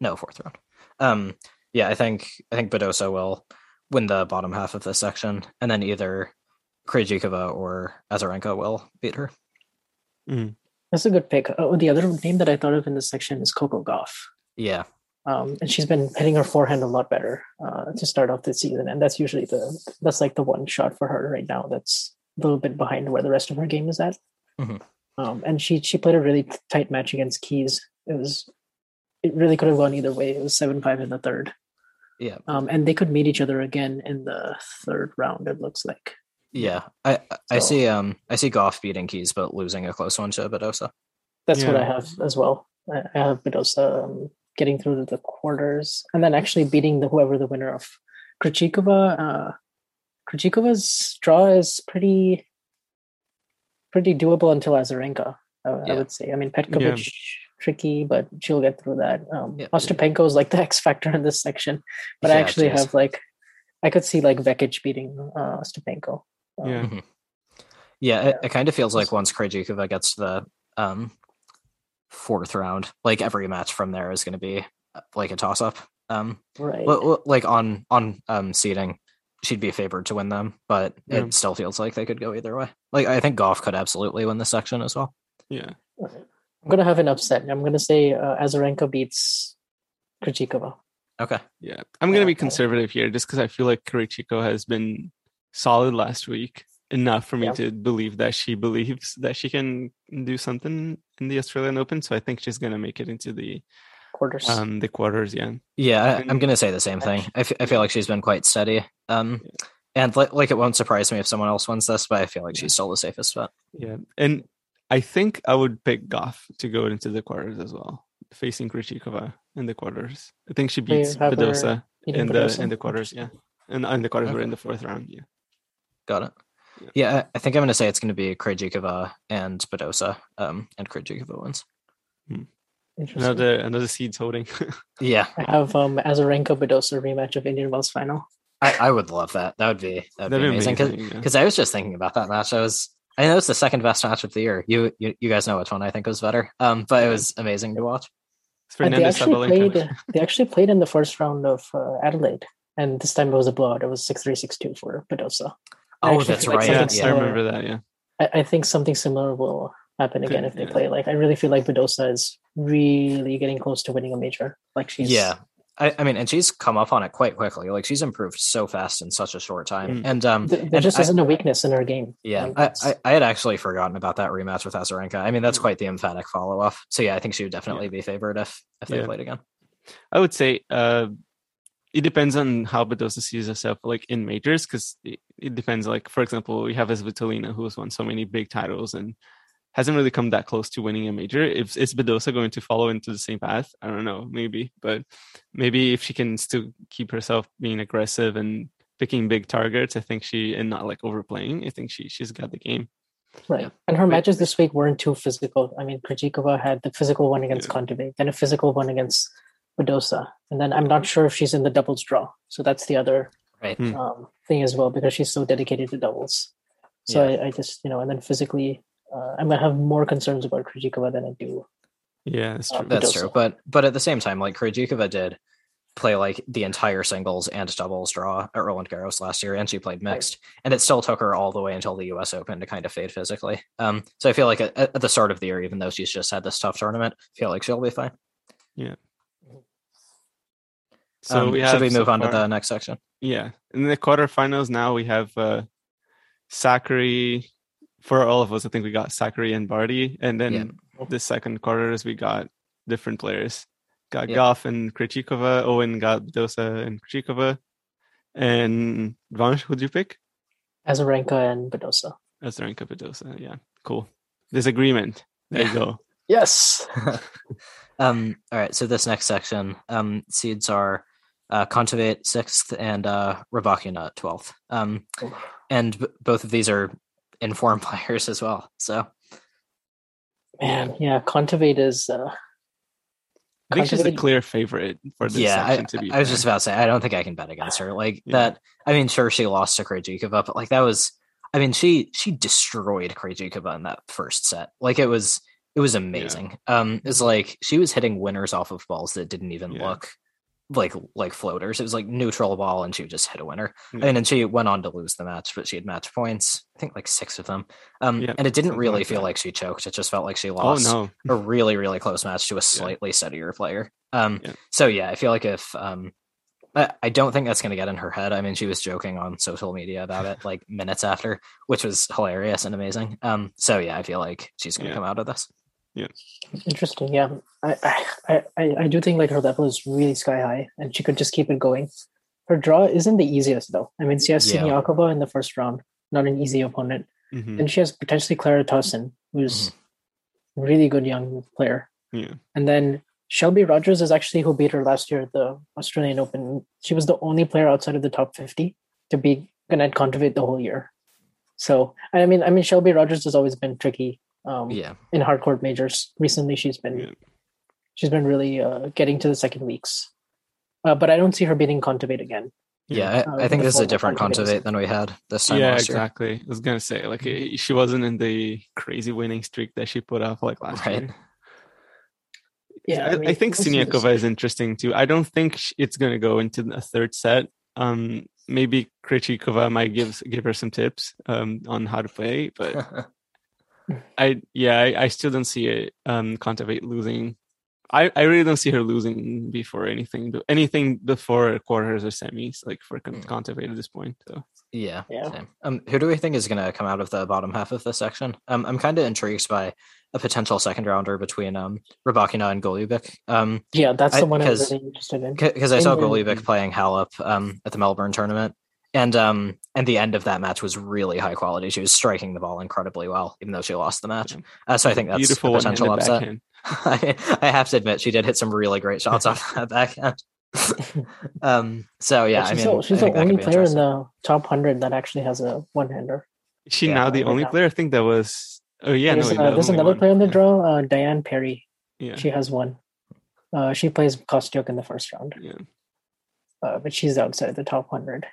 No, fourth round. Um, yeah, I think I think Badosa will win the bottom half of this section, and then either Krejcikova or Azarenka will beat her. Mm. That's a good pick. Oh, the other name that I thought of in this section is Coco Gauff. Yeah. Um, and she's been hitting her forehand a lot better uh, to start off this season, and that's usually the that's like the one shot for her right now. That's a little bit behind where the rest of her game is at. Mm-hmm. Um, and she she played a really tight match against Keys. It was it really could have gone either way. It was seven five in the third. Yeah. Um, and they could meet each other again in the third round. It looks like. Yeah, I I so, see um I see Gauff beating Keys, but losing a close one to Badosa. That's yeah. what I have as well. I have Badosa um, getting through to the quarters, and then actually beating the whoever the winner of Krejcikova. Uh, Krejcikova's draw is pretty pretty doable until Azarenka. I, yeah. I would say. I mean, Petkovic yeah. tricky, but she'll get through that. Um, yeah. Ostapenko is like the [laughs] X factor in this section, but I actually yes. have like I could see like Vekic beating uh, Stepanko. Um, yeah. Mm-hmm. [laughs] Yeah, it, it, kind of feels like once Krejcikova gets to the um, fourth round, like every match from there is going to be uh, like a toss up. Um, right. like on on um, seeding, she'd be favored to win them, but yeah. it still feels like they could go either way. Like I think Gauff could absolutely win this section as well. Yeah. I'm gonna have an upset. I'm gonna say uh, Azarenka beats Krejcikova. Okay. Yeah, I'm gonna be conservative here, just because I feel like Krejcikova has been solid last week enough for me yeah. to believe that she believes that she can do something in the Australian Open. So I think she's gonna make it into the quarters. Um, the quarters, yeah. Yeah, I, am gonna say the same thing. I, f- I feel like she's been quite steady. Um, yeah. and like, like it won't surprise me if someone else wins this, but I feel like she's still the safest bet. Yeah, and I think I would pick Gauff to go into the quarters as well, facing Krejcikova in the quarters. I think she beats Badosa in the in the quarters. Yeah, and in the quarters okay. we're in the fourth round. Yeah, got it. Yeah, yeah I think I'm going to say it's going to be Krejcikova and Badosa, um, and Krejcikova wins. Hmm. Another another seeds holding. [laughs] yeah, I have um Azarenka Badosa rematch of Indian Wells final. I, I would love that. That would be that'd, that'd be amazing because yeah. I was just thinking about that match. I was I know it's the second best match of the year. You, you you guys know which one I think was better. Um, but it was amazing to watch. they actually played. They actually played in the first round of uh, Adelaide, and this time it was a blowout. It was six three six two for Badosa. Oh, that's right. Yeah, I remember that. Yeah. I, I, think something similar will happen again Good, if they yeah. play. Like I really feel like Badosa is really getting close to winning a major. Like she's yeah. I, I, mean, and she's come up on it quite quickly. Like she's improved so fast in such a short time. Mm. And um, there and just I, isn't a weakness in her game. Yeah, like I, I, had actually forgotten about that rematch with Azarenka. I mean, that's mm. quite the emphatic follow up. So yeah, I think she would definitely yeah. be favored if if they yeah. played again. I would say uh, it depends on how Badosa sees herself like in majors because it, it, depends. Like for example, we have Svitolina who has won so many big titles and hasn't really come that close to winning a major. If is Badosa going to follow into the same path? I don't know, maybe, but maybe if she can still keep herself being aggressive and picking big targets, I think she and not like overplaying. I think she she's got the game. Right, yeah. and her but, matches this week weren't too physical. I mean, Krejcikova had the physical one against yeah. Kontaveit, then a physical one against Badosa, and then I'm not sure if she's in the doubles draw. So that's the other right. Hmm. um, thing as well because she's so dedicated to doubles. So yeah. I, I, just you know, and then physically uh, I'm gonna have more concerns about Krejcikova than I do. Yeah, that's uh, true. Uh, that's true. But but at the same time, like Krejcikova did play like the entire singles and doubles draw at Roland Garros last year, and she played mixed, right. and it still took her all the way until the U.S. Open to kind of fade physically. Um, so I feel like at, at the start of the year, even though she's just had this tough tournament, I feel like she'll be fine. Yeah. So um, we should we move so on far, to the next section? Yeah, in the quarterfinals now we have uh, Sakkari for all of us, I think we got Sakkari and Barty, and then yeah. the second quarters we got different players. Got yeah. Gauff and Krejcikova. Owen got Dosa and Krejcikova. And Vansh, who'd you pick? Azarenka and Badosa. Azarenka, Badosa. Yeah, cool. Disagreement. There you go. yes. [laughs] um. All right. So this next section, um, seeds are uh, Kontaveit sixth and uh, Rybakina twelfth. Um, and b- both of these are informed [laughs] players as well. So, man, yeah, Kontaveit is. Uh, I think she's the clear favorite for this yeah, section to be. I, I was just about to say, I don't think I can bet against her. Like yeah. that. I mean, sure, she lost to Krejcikova, but like that was. I mean, she she destroyed Krejcikova in that first set. Like it was it was amazing. Yeah. Um, it's like she was hitting winners off of balls that didn't even yeah. look like like floaters. It was like neutral ball, and she would just hit a winner. Yeah. And then she went on to lose the match, but she had match points. I think like six of them. Um, yeah, and it didn't really like feel that. like she choked. It just felt like she lost oh, no. a really really close match to a slightly yeah. steadier player. Um, so yeah, I feel like if um, I, I don't think that's going to get in her head. I mean, she was joking on social media about it like minutes after, which was hilarious and amazing. Um, so yeah, I feel like she's going to come out of this. Yeah. Interesting. Yeah. I, I, I, I do think like her level is really sky high and she could just keep it going. Her draw isn't the easiest though. I mean, she has yeah. Siniakova in the first round, not an easy opponent. Mm-hmm. And she has potentially Clara Tauson, who's mm-hmm. really good young player. Yeah. And then Shelby Rogers is actually who beat her last year at the Australian Open. She was the only player outside of the top 50 to beat Anett Kontaveit the whole year. So I mean, I mean, Shelby Rogers has always been tricky um, yeah. in hard court majors. Recently, she's been yeah. she's been really uh, getting to the second weeks, uh, but I don't see her beating Kontaveit again. Yeah, I, uh, I think this is a different Kontaveit than we had this time. Yeah, exactly. I was gonna say like mm-hmm. she wasn't in the crazy winning streak that she put up like last right. year. Yeah, I, I, mean, I think Siniakova is interesting too. I don't think it's gonna go into a third set. Um, maybe Krejcikova might give give her some tips um, on how to play, but [laughs] I yeah I, I, still don't see it um Kontaveit losing I, I really don't see her losing before anything anything before quarters or semis like for mm. Kontaveit at this point. So yeah, yeah. Same. Um, who do we think is going to come out of the bottom half of this section? Um, I'm kind of intrigued by a potential second rounder between um Rybakina and Golubic. Um, yeah, that's the I, one I'm really interested in because I saw Golubic playing Halep um at the Melbourne tournament, and um and the end of that match was really high quality. She was striking the ball incredibly well, even though she lost the match. Uh, so I think that's Beautiful a potential upset. [laughs] I, I, have to admit, she did hit some really great shots off [laughs] that backhand. [laughs] um. So yeah, she's I mean, the, she's the only player in the top hundred that actually has a one-hander. Is she yeah, now the only player? I think that was. Oh yeah, there's, no, uh, there's another one. player in the draw, uh, Diane Parry. Yeah, she has one. Uh, she plays Kostyuk in the first round. Yeah, uh, but she's outside the top hundred.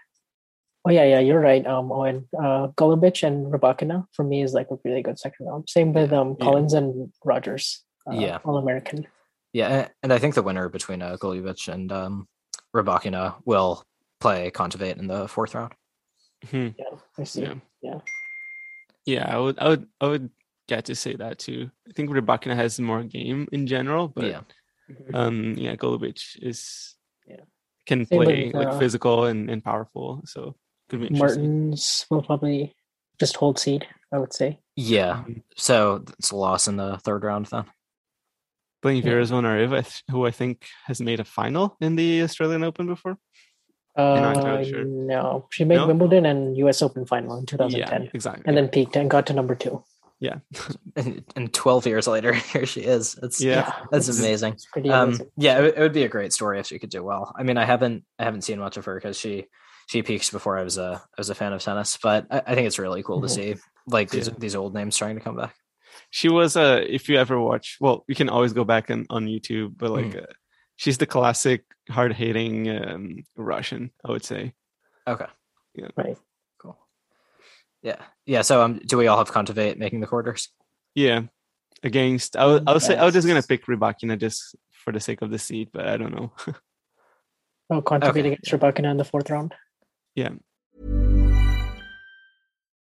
Oh yeah, yeah, you're right. Um, Owen, uh, Golubic and Rybakina for me is like a really good second round. Same with um Collins yeah. and Rogers. Uh, yeah, all American. Yeah, and I think the winner between uh, Golubic and um, Rybakina will play Kontaveit in the fourth round. Mm-hmm. Yeah, I see. Yeah. yeah, yeah, I would, I would, I would get to say that too. I think Rybakina has more game in general, but yeah, mm-hmm. um, yeah, Golubic is yeah can play with, uh, like physical and, and powerful. So Martins will probably just hold seed, I would say. Yeah. Mm-hmm. So it's a loss in the third round then. Playing yeah. Vera who I think has made a final in the Australian Open before. Uh, sure. No, she made no? Wimbledon and U.S. Open final in 2010. Yeah, exactly. And then peaked and got to number two. Yeah. [laughs] and, and 12 years later, [laughs] here she is. It's yeah, that's it's, amazing. It's pretty um, amazing. Yeah, it, it, would be a great story if she could do well. I mean, I haven't, I haven't seen much of her because she she peaks before I was a I was a fan of tennis, but I, I think it's really cool mm-hmm. to see like these yeah. these old names trying to come back. She was a uh, if you ever watch, well, you can always go back and, on YouTube, but like mm. uh, she's the classic hard hitting um, Russian, I would say. Okay. Yeah. Right. Cool. Yeah. Yeah. So um, do we all have Kontaveit making the quarters? Yeah. Against I was, I was say I was just gonna pick Rybakina just for the sake of the seed, but I don't know. [laughs] oh, Kontaveit okay. against Rybakina in the fourth round. Yeah.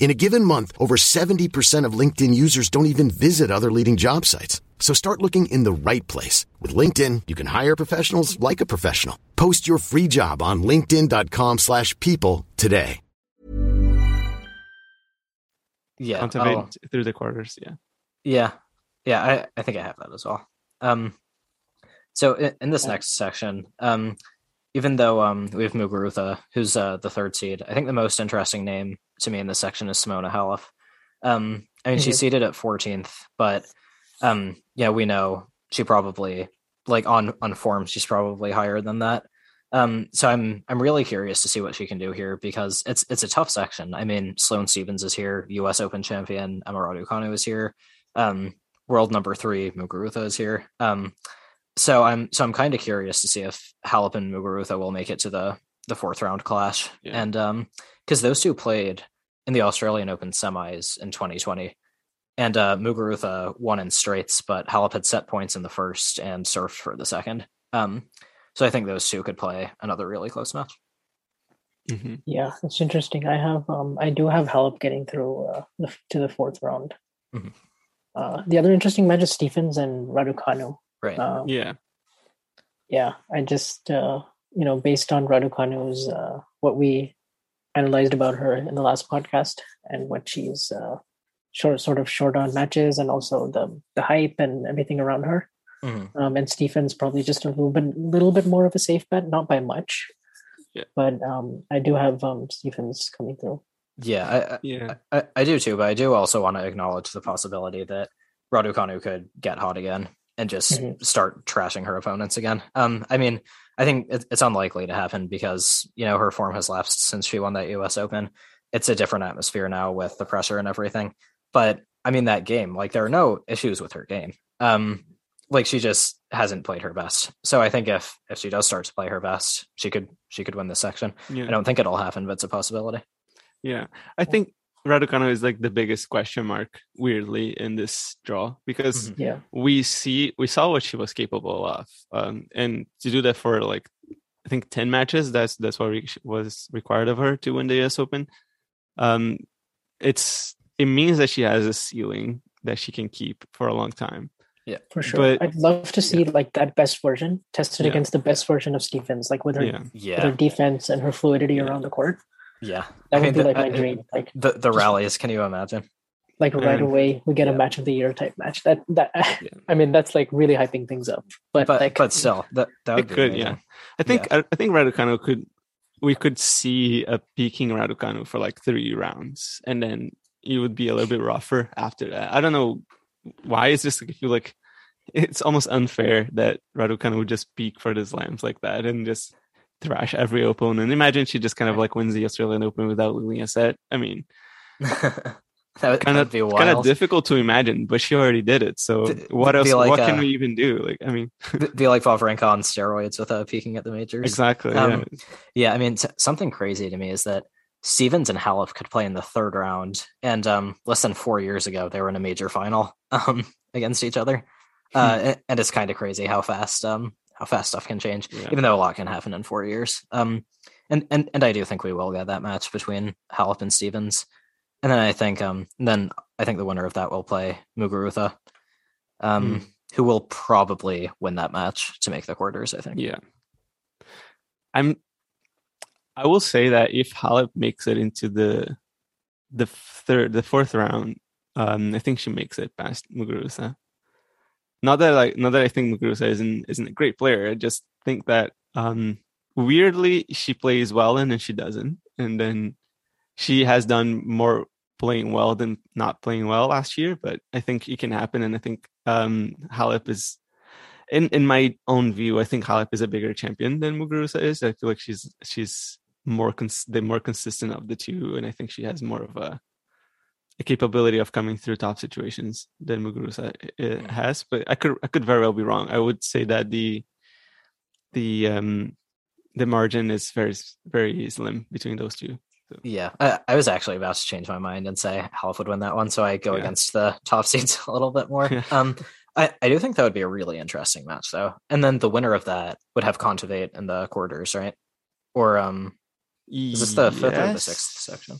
In a given month, over 70% of LinkedIn users don't even visit other leading job sites. So start looking in the right place. With LinkedIn, you can hire professionals like a professional. Post your free job on linkedin.com slash people today. Yeah. Kontaveit oh. through the quarters, yeah. Yeah. Yeah, I, I think I have that as well. Um, so in, in this next section, um, even though um, we have Muguruza, who's uh, the third seed, I think the most interesting name to me in this section is Simona Halep. Um, I mean, mm-hmm. she's seated at 14th, but um, yeah, we know she probably like on on form, she's probably higher than that. Um, so I'm I'm really curious to see what she can do here because it's it's a tough section. I mean, Sloane Stephens is here, U.S. Open champion Emma Raducanu is here, um, world number three Muguruza is here. Um, so I'm so I'm kind of curious to see if Halep and Muguruza will make it to the the fourth round clash, yeah. and um, because those two played in the Australian Open semis in 2020, and uh, Muguruza won in straights, but Halep had set points in the first and surfed for the second. Um, so I think those two could play another really close match. Mm-hmm. Yeah, it's interesting. I have um, I do have Halep getting through uh, the, to the fourth round. Mm-hmm. Uh, the other interesting match is Stephens and Raducanu. Right. Um, yeah. Yeah, I just uh, you know based on Raducanu's uh, what we analyzed about her in the last podcast and what she's uh, short sort of short on matches and also the the hype and everything around her. Mm-hmm. Um, and Stephens probably just a little bit little bit more of a safe bet, not by much. Yeah. But um, I do have um, Stephens coming through. Yeah, I, yeah, I, I, do too. But I do also want to acknowledge the possibility that Raducanu could get hot again and just mm-hmm. start trashing her opponents again. Um, I mean, I think it's unlikely to happen because you know her form has lapsed since she won that U.S. Open. It's a different atmosphere now with the pressure and everything. But I mean, that game, like there are no issues with her game. Um, like she just hasn't played her best. So I think if if she does start to play her best, she could she could win this section. Yeah. I don't think it'll happen, but it's a possibility. Yeah, I think Raducanu is like the biggest question mark, weirdly, in this draw because mm-hmm. yeah. we see we saw what she was capable of, um, and to do that for like I think ten matches, that's that's what re- was required of her to win the U.S. Open. Um, it's it means that she has a ceiling that she can keep for a long time. Yeah, for sure. But, I'd love to see yeah. like that best version tested yeah. against the best version of Stephens, like with her, yeah. With her defense and her fluidity around the court. Yeah, that I would mean, be the, like my dream. Like the the rallies. Can you imagine? Like right um, away, we get a match of the year type match. That that [laughs] I mean, that's like really hyping things up. But but, like, but still, that that would could. Yeah, I think I, I think Raducanu could. We could see a peaking Raducanu for like three rounds, and then it would be a little bit rougher after that. I don't know why. It's just like I feel like it's almost unfair that Raducanu would just peak for the slams like that and just thrash every opponent. Imagine she just kind of like wins the Australian Open without losing a set. I mean, [laughs] that would kind of be wild. kind of difficult to imagine, but she already did it. So what else? Like, what can uh, we even do? Like, I mean, [laughs] be like Wawrinka on steroids without peaking at the majors. Exactly. Um, yeah. yeah. I mean, something crazy to me is that Stephens and Halep could play in the third round, and um, less than four years ago, they were in a major final [laughs] um, against each other. Uh, hmm. and it's kind of crazy how fast um, how fast stuff can change, yeah. even though a lot can happen in four years. Um, and and and I do think we will get that match between Halep and Stephens, and then I think um, then I think the winner of that will play Muguruza, um, mm. who will probably win that match to make the quarters. I think. Yeah, I'm. I will say that if Halep makes it into the the third, the fourth round, um, I think she makes it past Muguruza not that like not that I think Muguruza isn't isn't a great player. I just think that um weirdly she plays well and then she doesn't. And then she has done more playing well than not playing well last year, but I think it can happen and I think um Halep is in in my own view, I think Halep is a bigger champion than Muguruza is. I feel like she's she's more cons- the more consistent of the two, and I think she has more of a a capability of coming through tough situations than Muguruza mm. has. But I could I could very well be wrong. I would say that the the um the margin is very very slim between those two. So. Yeah, I, I, was actually about to change my mind and say Halep would win that one, so I go yeah. against the top [laughs] seeds a little bit more. Yeah. [laughs] Um, I, I do think that would be a really interesting match, though. And then the winner of that would have Kontaveit in the quarters, right? Or um, is this the yes. fifth or the sixth section?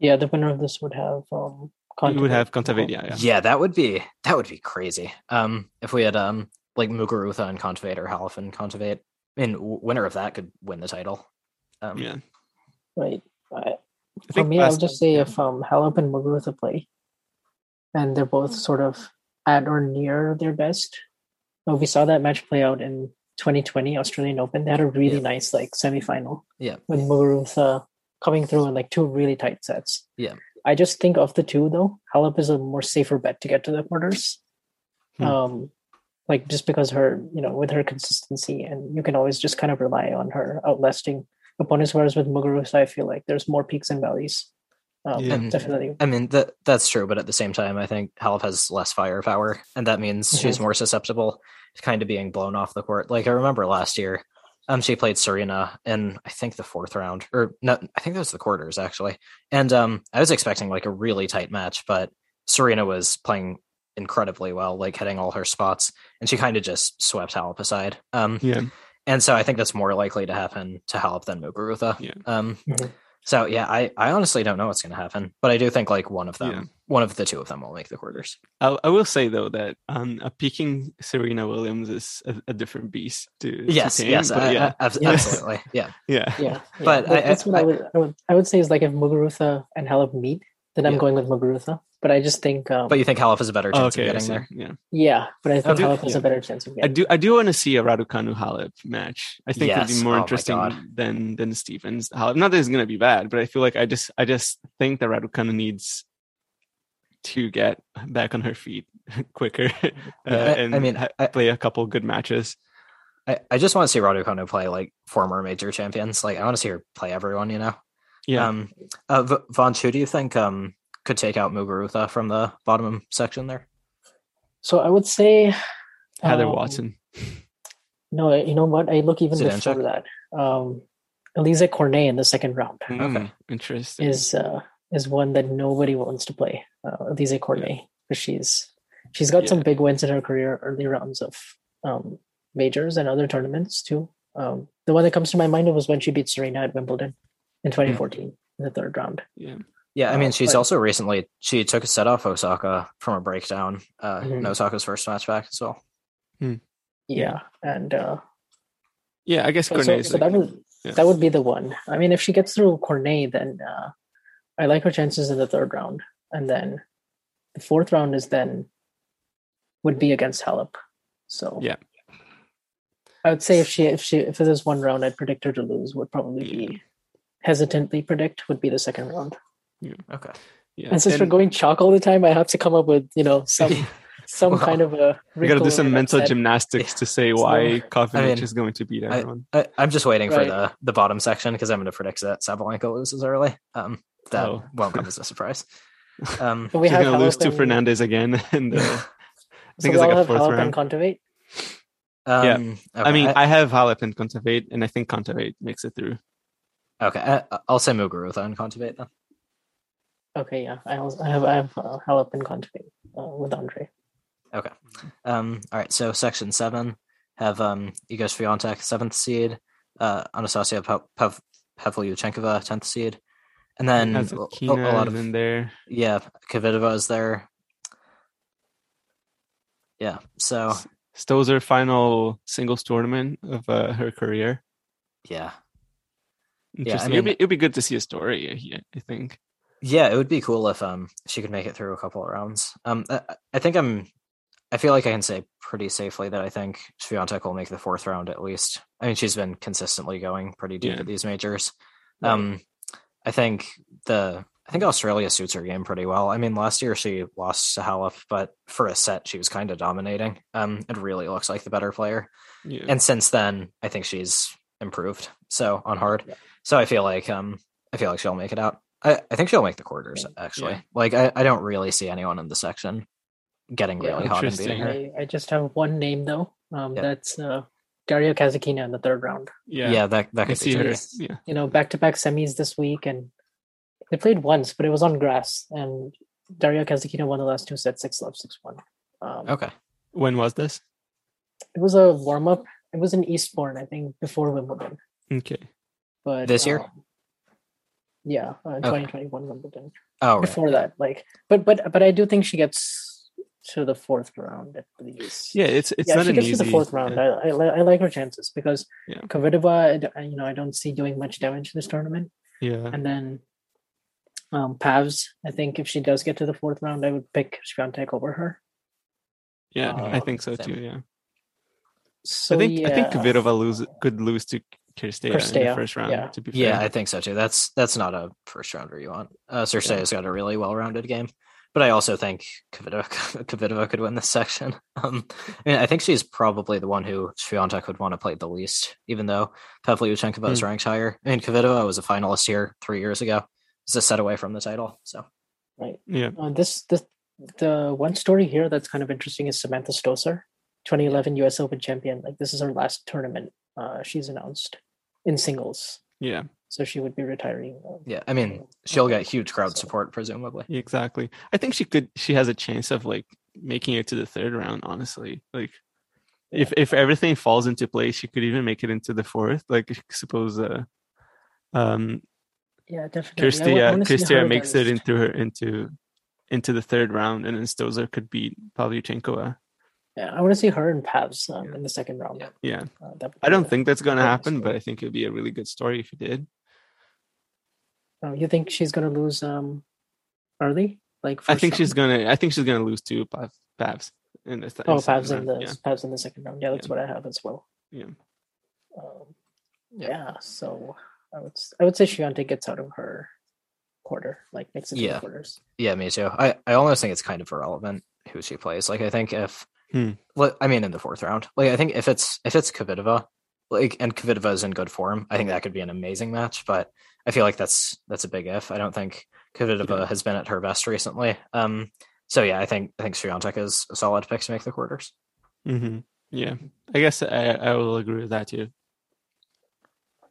Yeah, the winner of this would have um You would have Kontaveit, yeah, yeah. Yeah, that would be that would be crazy. Um if we had um like Muguruza and Kontaveit or Halep and Kontaveit. I mean winner of that could win the title. Um yeah. Right. I, for me, I'll just say yeah. if um Halep and Muguruza play and they're both sort of at or near their best. Well, we saw that match play out in 2020 Australian Open. They had a really yeah. nice like semifinal. Yeah. When Muguruza coming through in like two really tight sets. Yeah. I just think of the two though, Halep is a more safer bet to get to the quarters. Hmm. Um, like just because her, you know, with her consistency, and you can always just kind of rely on her outlasting opponents. Whereas with Muguruza, I feel like there's more peaks and valleys. Um, yeah. Definitely. I mean, that that's true, but at the same time, I think Halep has less firepower, and that means mm-hmm. she's more susceptible to kind of being blown off the court. Like I remember last year, um, she played Serena in I think the fourth round, or no, I think that was the quarters actually. And um, I was expecting like a really tight match, but Serena was playing incredibly well, like hitting all her spots, and she kind of just swept Halep aside. Um, yeah. And so I think that's more likely to happen to Halep than Muguruza. Yeah. Um, mm-hmm. So yeah, I, I honestly don't know what's going to happen, but I do think like one of them, yeah. one of the two of them will make the quarters. I, I will say though that um, a peaking Serena Williams is a, a different beast to yes, to tame, yes, I, yeah. I, [laughs] absolutely, yeah, yeah, yeah. But, but that's what I, would, I would I would say is like if Muguruza and Halep meet, then I'm going with Muguruza. But I just think. Um, but you think Halep is a better chance oh, okay, of getting there? Yeah. Yeah, but I think do, Halep has a better chance of getting. There. I do. I do want to see a Raducanu Halep match. I think yes. it'd be more oh interesting than than Stephens Halep. Not that it's going to be bad, but I feel like I just I just think that Raducanu needs to get back on her feet [laughs] quicker [laughs] uh, yeah, and I mean, I, play a couple good matches. I, I just want to see Raducanu play like former major champions. Like I want to see her play everyone. You know. Yeah. Um. Uh, Vaughn, who do you think um could take out Muguruza from the bottom section there? So I would say Heather um, Watson. No, you know what? I look even before that. Um, Alizé Cornet in the second round. Mm, okay, interesting. Is uh, is one that nobody wants to play. Uh, Alizé Cornet because she's she's got yeah. some big wins in her career, early rounds of um, majors and other tournaments too. Um, the one that comes to my mind was when she beat Serena at Wimbledon in 2014 mm. in the third round. Yeah. Yeah, I mean, she's but, also recently she took a set off Osaka from a breakdown. Uh, mm-hmm. Osaka's first match back as well. Hmm. Yeah, and uh, yeah, I guess so, so, so that would yeah. that would be the one. I mean, if she gets through Cornet, then uh, I like her chances in the third round, and then the fourth round is then would be against Halep. So yeah, I would say if she if she if there's one round, I'd predict her to lose. Would probably yeah. be hesitantly predict would be the second round. Yeah. Okay. Yeah. And since and, we're going chalk all the time, I have to come up with you know some [laughs] some well, kind of a. We got to do some mental gymnastics to say [laughs] why Kovinic I mean, is going to beat everyone. I, am just waiting right. for the the bottom section because I'm going to predict that Sabalenka loses early. Um, that oh. won't come as a [laughs] surprise. Um, but we She's going to lose to Fernandez again, and uh, I think so it's like a fourth round. Kontaveit? Um, yeah, okay. I mean, I, I have Halep and Kontaveit, and I think Kontaveit makes it through. Okay, I, will say Muguruza and Kontaveit then. Okay, yeah, I, also, I have I have uh, Halep and Kontaveit uh, with Andre. Okay, um, all right. So section seven have um Iga Swiatek seventh seed, uh, Anastasia Pav- Pavlyuchenkova tenth seed, and then a, a, lot of in there. Yeah, Kvitova is there. Yeah, so Stosur final singles tournament of uh, her career. Yeah, yeah. I mean, it'd be, it'd be good to see a story. I think. Yeah, it would be cool if um she could make it through a couple of rounds. Um, I, I think I'm. I feel like I can say pretty safely that I think Swiatek will make the fourth round at least. I mean, she's been consistently going pretty deep yeah. at these majors. Right. Um, I think the I think Australia suits her game pretty well. I mean, last year she lost to Halep, but for a set she was kind of dominating. Um, it really looks like the better player. Yeah. And since then, I think she's improved. So on hard, yeah. so I feel like um, I feel like she'll make it out. I, I think she'll make the quarters actually. Yeah. Like I, I don't really see anyone in the section getting really hot and beating her. I, I, just have one name though. Um, that's uh, Daria Kasatkina in the third round. Yeah, yeah, that that could be her. Yeah. You know, back to back semis this week, and they played once, but it was on grass, and Daria Kasatkina won the last two sets, six love, six one. Um, okay. When was this? It was a warm up. It was in Eastbourne, I think, before Wimbledon. Okay. But this year. Um, yeah, uh, 2021 Wimbledon. Oh, right. before that, like, but but but I do think she gets to the fourth round at least. Yeah, it's it's yeah, not she gets easy, to the fourth round. Yeah. I, I, I like her chances because yeah. Kvitova, you know, I don't see doing much damage in this tournament. Yeah, and then um Pavs. I think if she does get to the fourth round, I would pick Swiatek over her. Yeah, uh, I think so too. Yeah. So I think yeah. I think Kvitova lose could lose to Cirstea, Cirstea in the first round. Yeah. To be fair. yeah, I think so too. That's that's not a first rounder you want. Uh, Cirstea's yeah. got a really well rounded game, but I also think Kvitova, [laughs] Kvitova could win this section. [laughs] Um, I mean, I think she's probably the one who Swiatek would want to play the least, even though Pavlyuchenkova mm. is ranked higher. I mean, Kvitova was a finalist here three years ago, is a set away from the title. So, right. Yeah. Uh, this this the one story here that's kind of interesting is Samantha Stosur, 2011 U.S. Open champion. Like this is her last tournament. Uh, she's announced in singles. Yeah. So she would be retiring. Um, yeah, I mean, she'll get huge crowd so. support presumably. Exactly. I think she could. She has a chance of like making it to the third round. Honestly, like yeah. if if everything falls into place, she could even make it into the fourth. Like suppose, uh, um, yeah, definitely. Kirsty, Kirsty makes it into her into into the third round, and then Stosur could beat Pavlyuchenkova. Yeah, I want to see her and Pavs um, in the second round. Yeah, uh, I don't think that's going to happen, but I think it would be a really good story if it did. Oh, you think she's gonna lose um early? Like I think round? she's gonna. I think she's gonna lose to Pavs in the. Th- oh, Pavs in the yeah. Pavs in the second round. Yeah, that's yeah. what I have as well. Yeah. Um, yeah. So I would I would say Swiatek gets out of her quarter, like makes it yeah. quarters. Yeah, me too. I I almost think it's kind of irrelevant who she plays. Like I think if, hmm. well, I mean in the fourth round, like I think if it's if it's Kvitova, like and Kvitova is in good form, I think that could be an amazing match. But I feel like that's that's a big if. I don't think Kvitova yeah. has been at her best recently. Um, so yeah, I think I think Swiatek is a solid pick to make the quarters. Mm-hmm. Yeah, I guess I, I will agree with that too.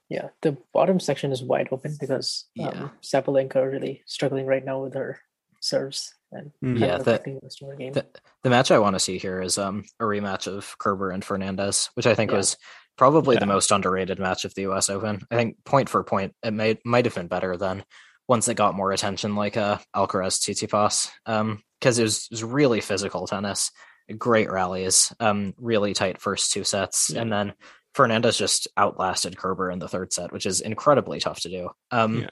Yeah, the bottom section is wide open because um, yeah. Sabalenka really struggling right now with her serves and mm. yeah, the, the, the, the, match I want to see here is um a rematch of Kerber and Fernandez, which I think yeah. was probably yeah. the most underrated match of the U.S. Open. I think point for point, it might might have been better than once it got more attention, like uh, Alcaraz Tsitsipas, um, because it was, it was really physical tennis, great rallies, um, really tight first two sets, yeah. and then Fernandez just outlasted Kerber in the third set, which is incredibly tough to do. Um, yeah.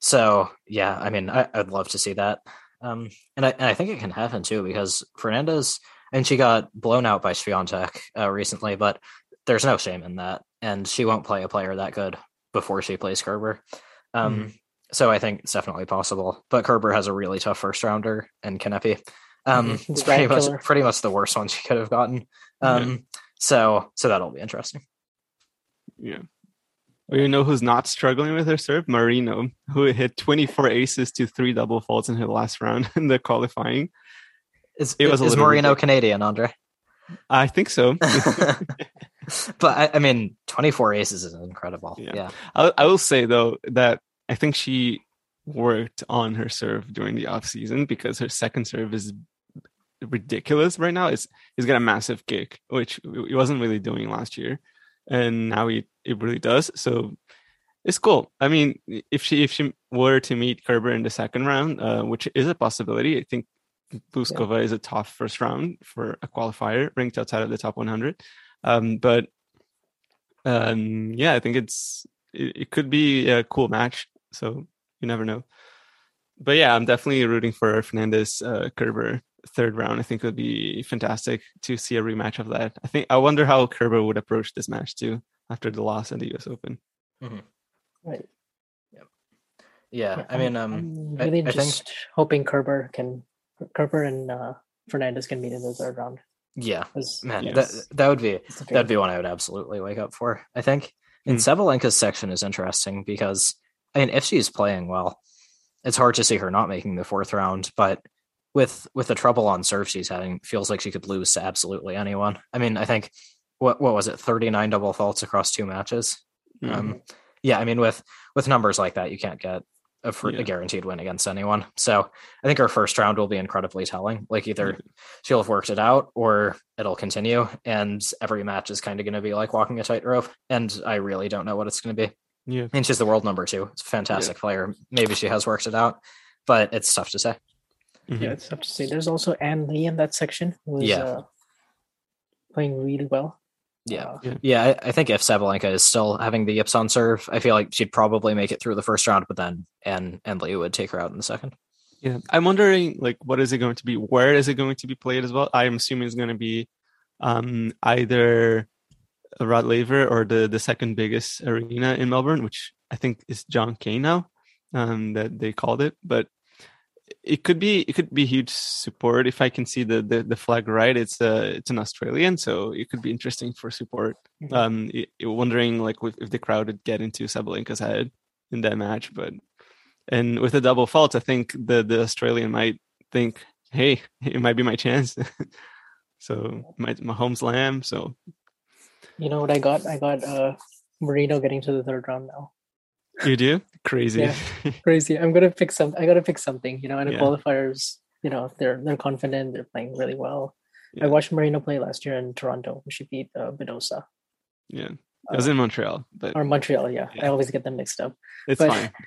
So yeah, I mean, I, would love to see that, um, and I and I think it can happen too because Fernandez and she got blown out by Swiatek uh, recently, but there's no shame in that. And she won't play a player that good before she plays Kerber. Um, mm. So I think it's definitely possible. But Kerber has a really tough first rounder and Kanepi. Um, it's pretty much pretty much the worst one she could have gotten. Um, yeah. So so that'll be interesting. Yeah. Well, you know who's not struggling with her serve? Marino, who hit 24 aces to three double faults in her last round [laughs] in the qualifying. Is, it was is Marino Canadian, Andre? I think so. [laughs] but I, I, mean, 24 aces is incredible. Yeah. yeah. I, I, will say though that I think she worked on her serve during the off season because her second serve is ridiculous right now. It's it's got a massive kick, which it wasn't really doing last year, and now he it really does. So it's cool. I mean, if she if she were to meet Kerber in the second round, uh, which is a possibility, I think Pliskova yeah. is a tough first round for a qualifier, ranked outside of the top 100. Um, but um, yeah, I think it's it, it, could be a cool match. So you never know. But yeah, I'm definitely rooting for Fernandez uh, Kerber third round. I think it would be fantastic to see a rematch of that. I think I wonder how Kerber would approach this match too after the loss in the U.S. Open. Mm-hmm. Right. Yeah. Yeah. I mean, um, I'm really I, just think... hoping Kerber can Kerber and uh, Fernandez can meet in the third round. Yeah, man, yes. that that would be that'd be one I would absolutely wake up for. I think. And mm. Sabalenka's section is interesting because I mean, if she's playing well, it's hard to see her not making the fourth round. But with with the trouble on serve she's having, feels like she could lose to absolutely anyone. I mean, I think what what was it, thirty nine double faults across two matches. Mm. Um, yeah, I mean, with with numbers like that, you can't get a, for, yeah. a, guaranteed win against anyone. So I think her first round will be incredibly telling. Like either she'll have worked it out or it'll continue, and every match is kind of going to be like walking a tightrope. And I really don't know what it's going to be. Yeah, and she's the world number two. It's a fantastic yeah. player. Maybe she has worked it out, but it's tough to say. Mm-hmm. Yeah, it's tough to say. There's also Ann Li in that section who's yeah. uh, playing really well. Yeah. Uh, yeah. yeah I, I, think if Sabalenka is still having the yips on serve, I feel like she'd probably make it through the first round, but then Anne and Leo would take her out in the second. Yeah. I'm wondering like what is it going to be? Where is it going to be played as well? I'm assuming it's going to be um either Rod Laver or the the second biggest arena in Melbourne, which I think is John Cain now. Um that they called it. But it could be it could be huge support if I can see the the, the flag right. It's a it's an Australian, so it could be interesting for support. Mm-hmm. Um, it, it, wondering like if, if the crowd would get into Sabalenka's head in that match, but and with a double fault, I think the the Australian might think, hey, [laughs] it might be my chance. [laughs] so my my home slam. So you know what I got? I got uh Marino getting to the third round now. You do? Crazy. Yeah, crazy. I'm gonna pick some I gotta pick something, you know, and the yeah. qualifiers, you know, they're they're confident, they're playing really well. Yeah. I watched Marino play last year in Toronto. When she beat uh, Badosa. Yeah. It was uh, in Montreal, but or Montreal, yeah. yeah. I always get them mixed up. It's but, fine. [laughs]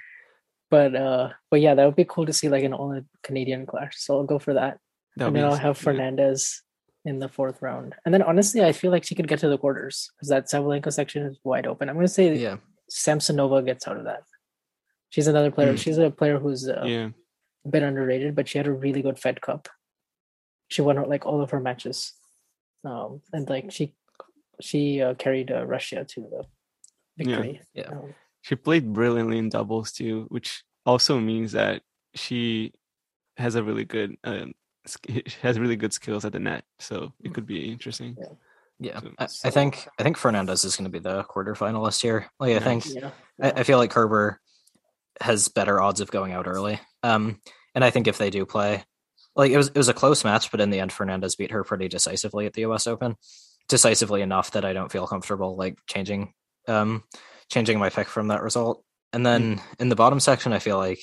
But uh but yeah, that would be cool to see like an all Canadian clash. So I'll go for that. That'll and then I'll have Fernandez in the fourth round. And then honestly, I feel like she could get to the quarters because that Sabalenka section is wide open. I'm going to say yeah. Samsonova gets out of that. She's another player. Mm. She's a player who's uh, yeah. a bit underrated, but she had a really good Fed Cup. She won like all of her matches, um, and like she she uh, carried uh, Russia to the victory. Yeah, yeah. Um, she played brilliantly in doubles too, which also means that she has a really good um, has really good skills at the net, so it could be interesting. Yeah, yeah. So, I, I, think I think Fernandez is going to be the quarterfinalist here. Like I think yeah. I, I, feel like Kerber has better odds of going out early. Um, and I think if they do play, like it was it was a close match, but in the end, Fernandez beat her pretty decisively at the U.S. Open, decisively enough that I don't feel comfortable like changing um changing my pick from that result. And then mm. in the bottom section, I feel like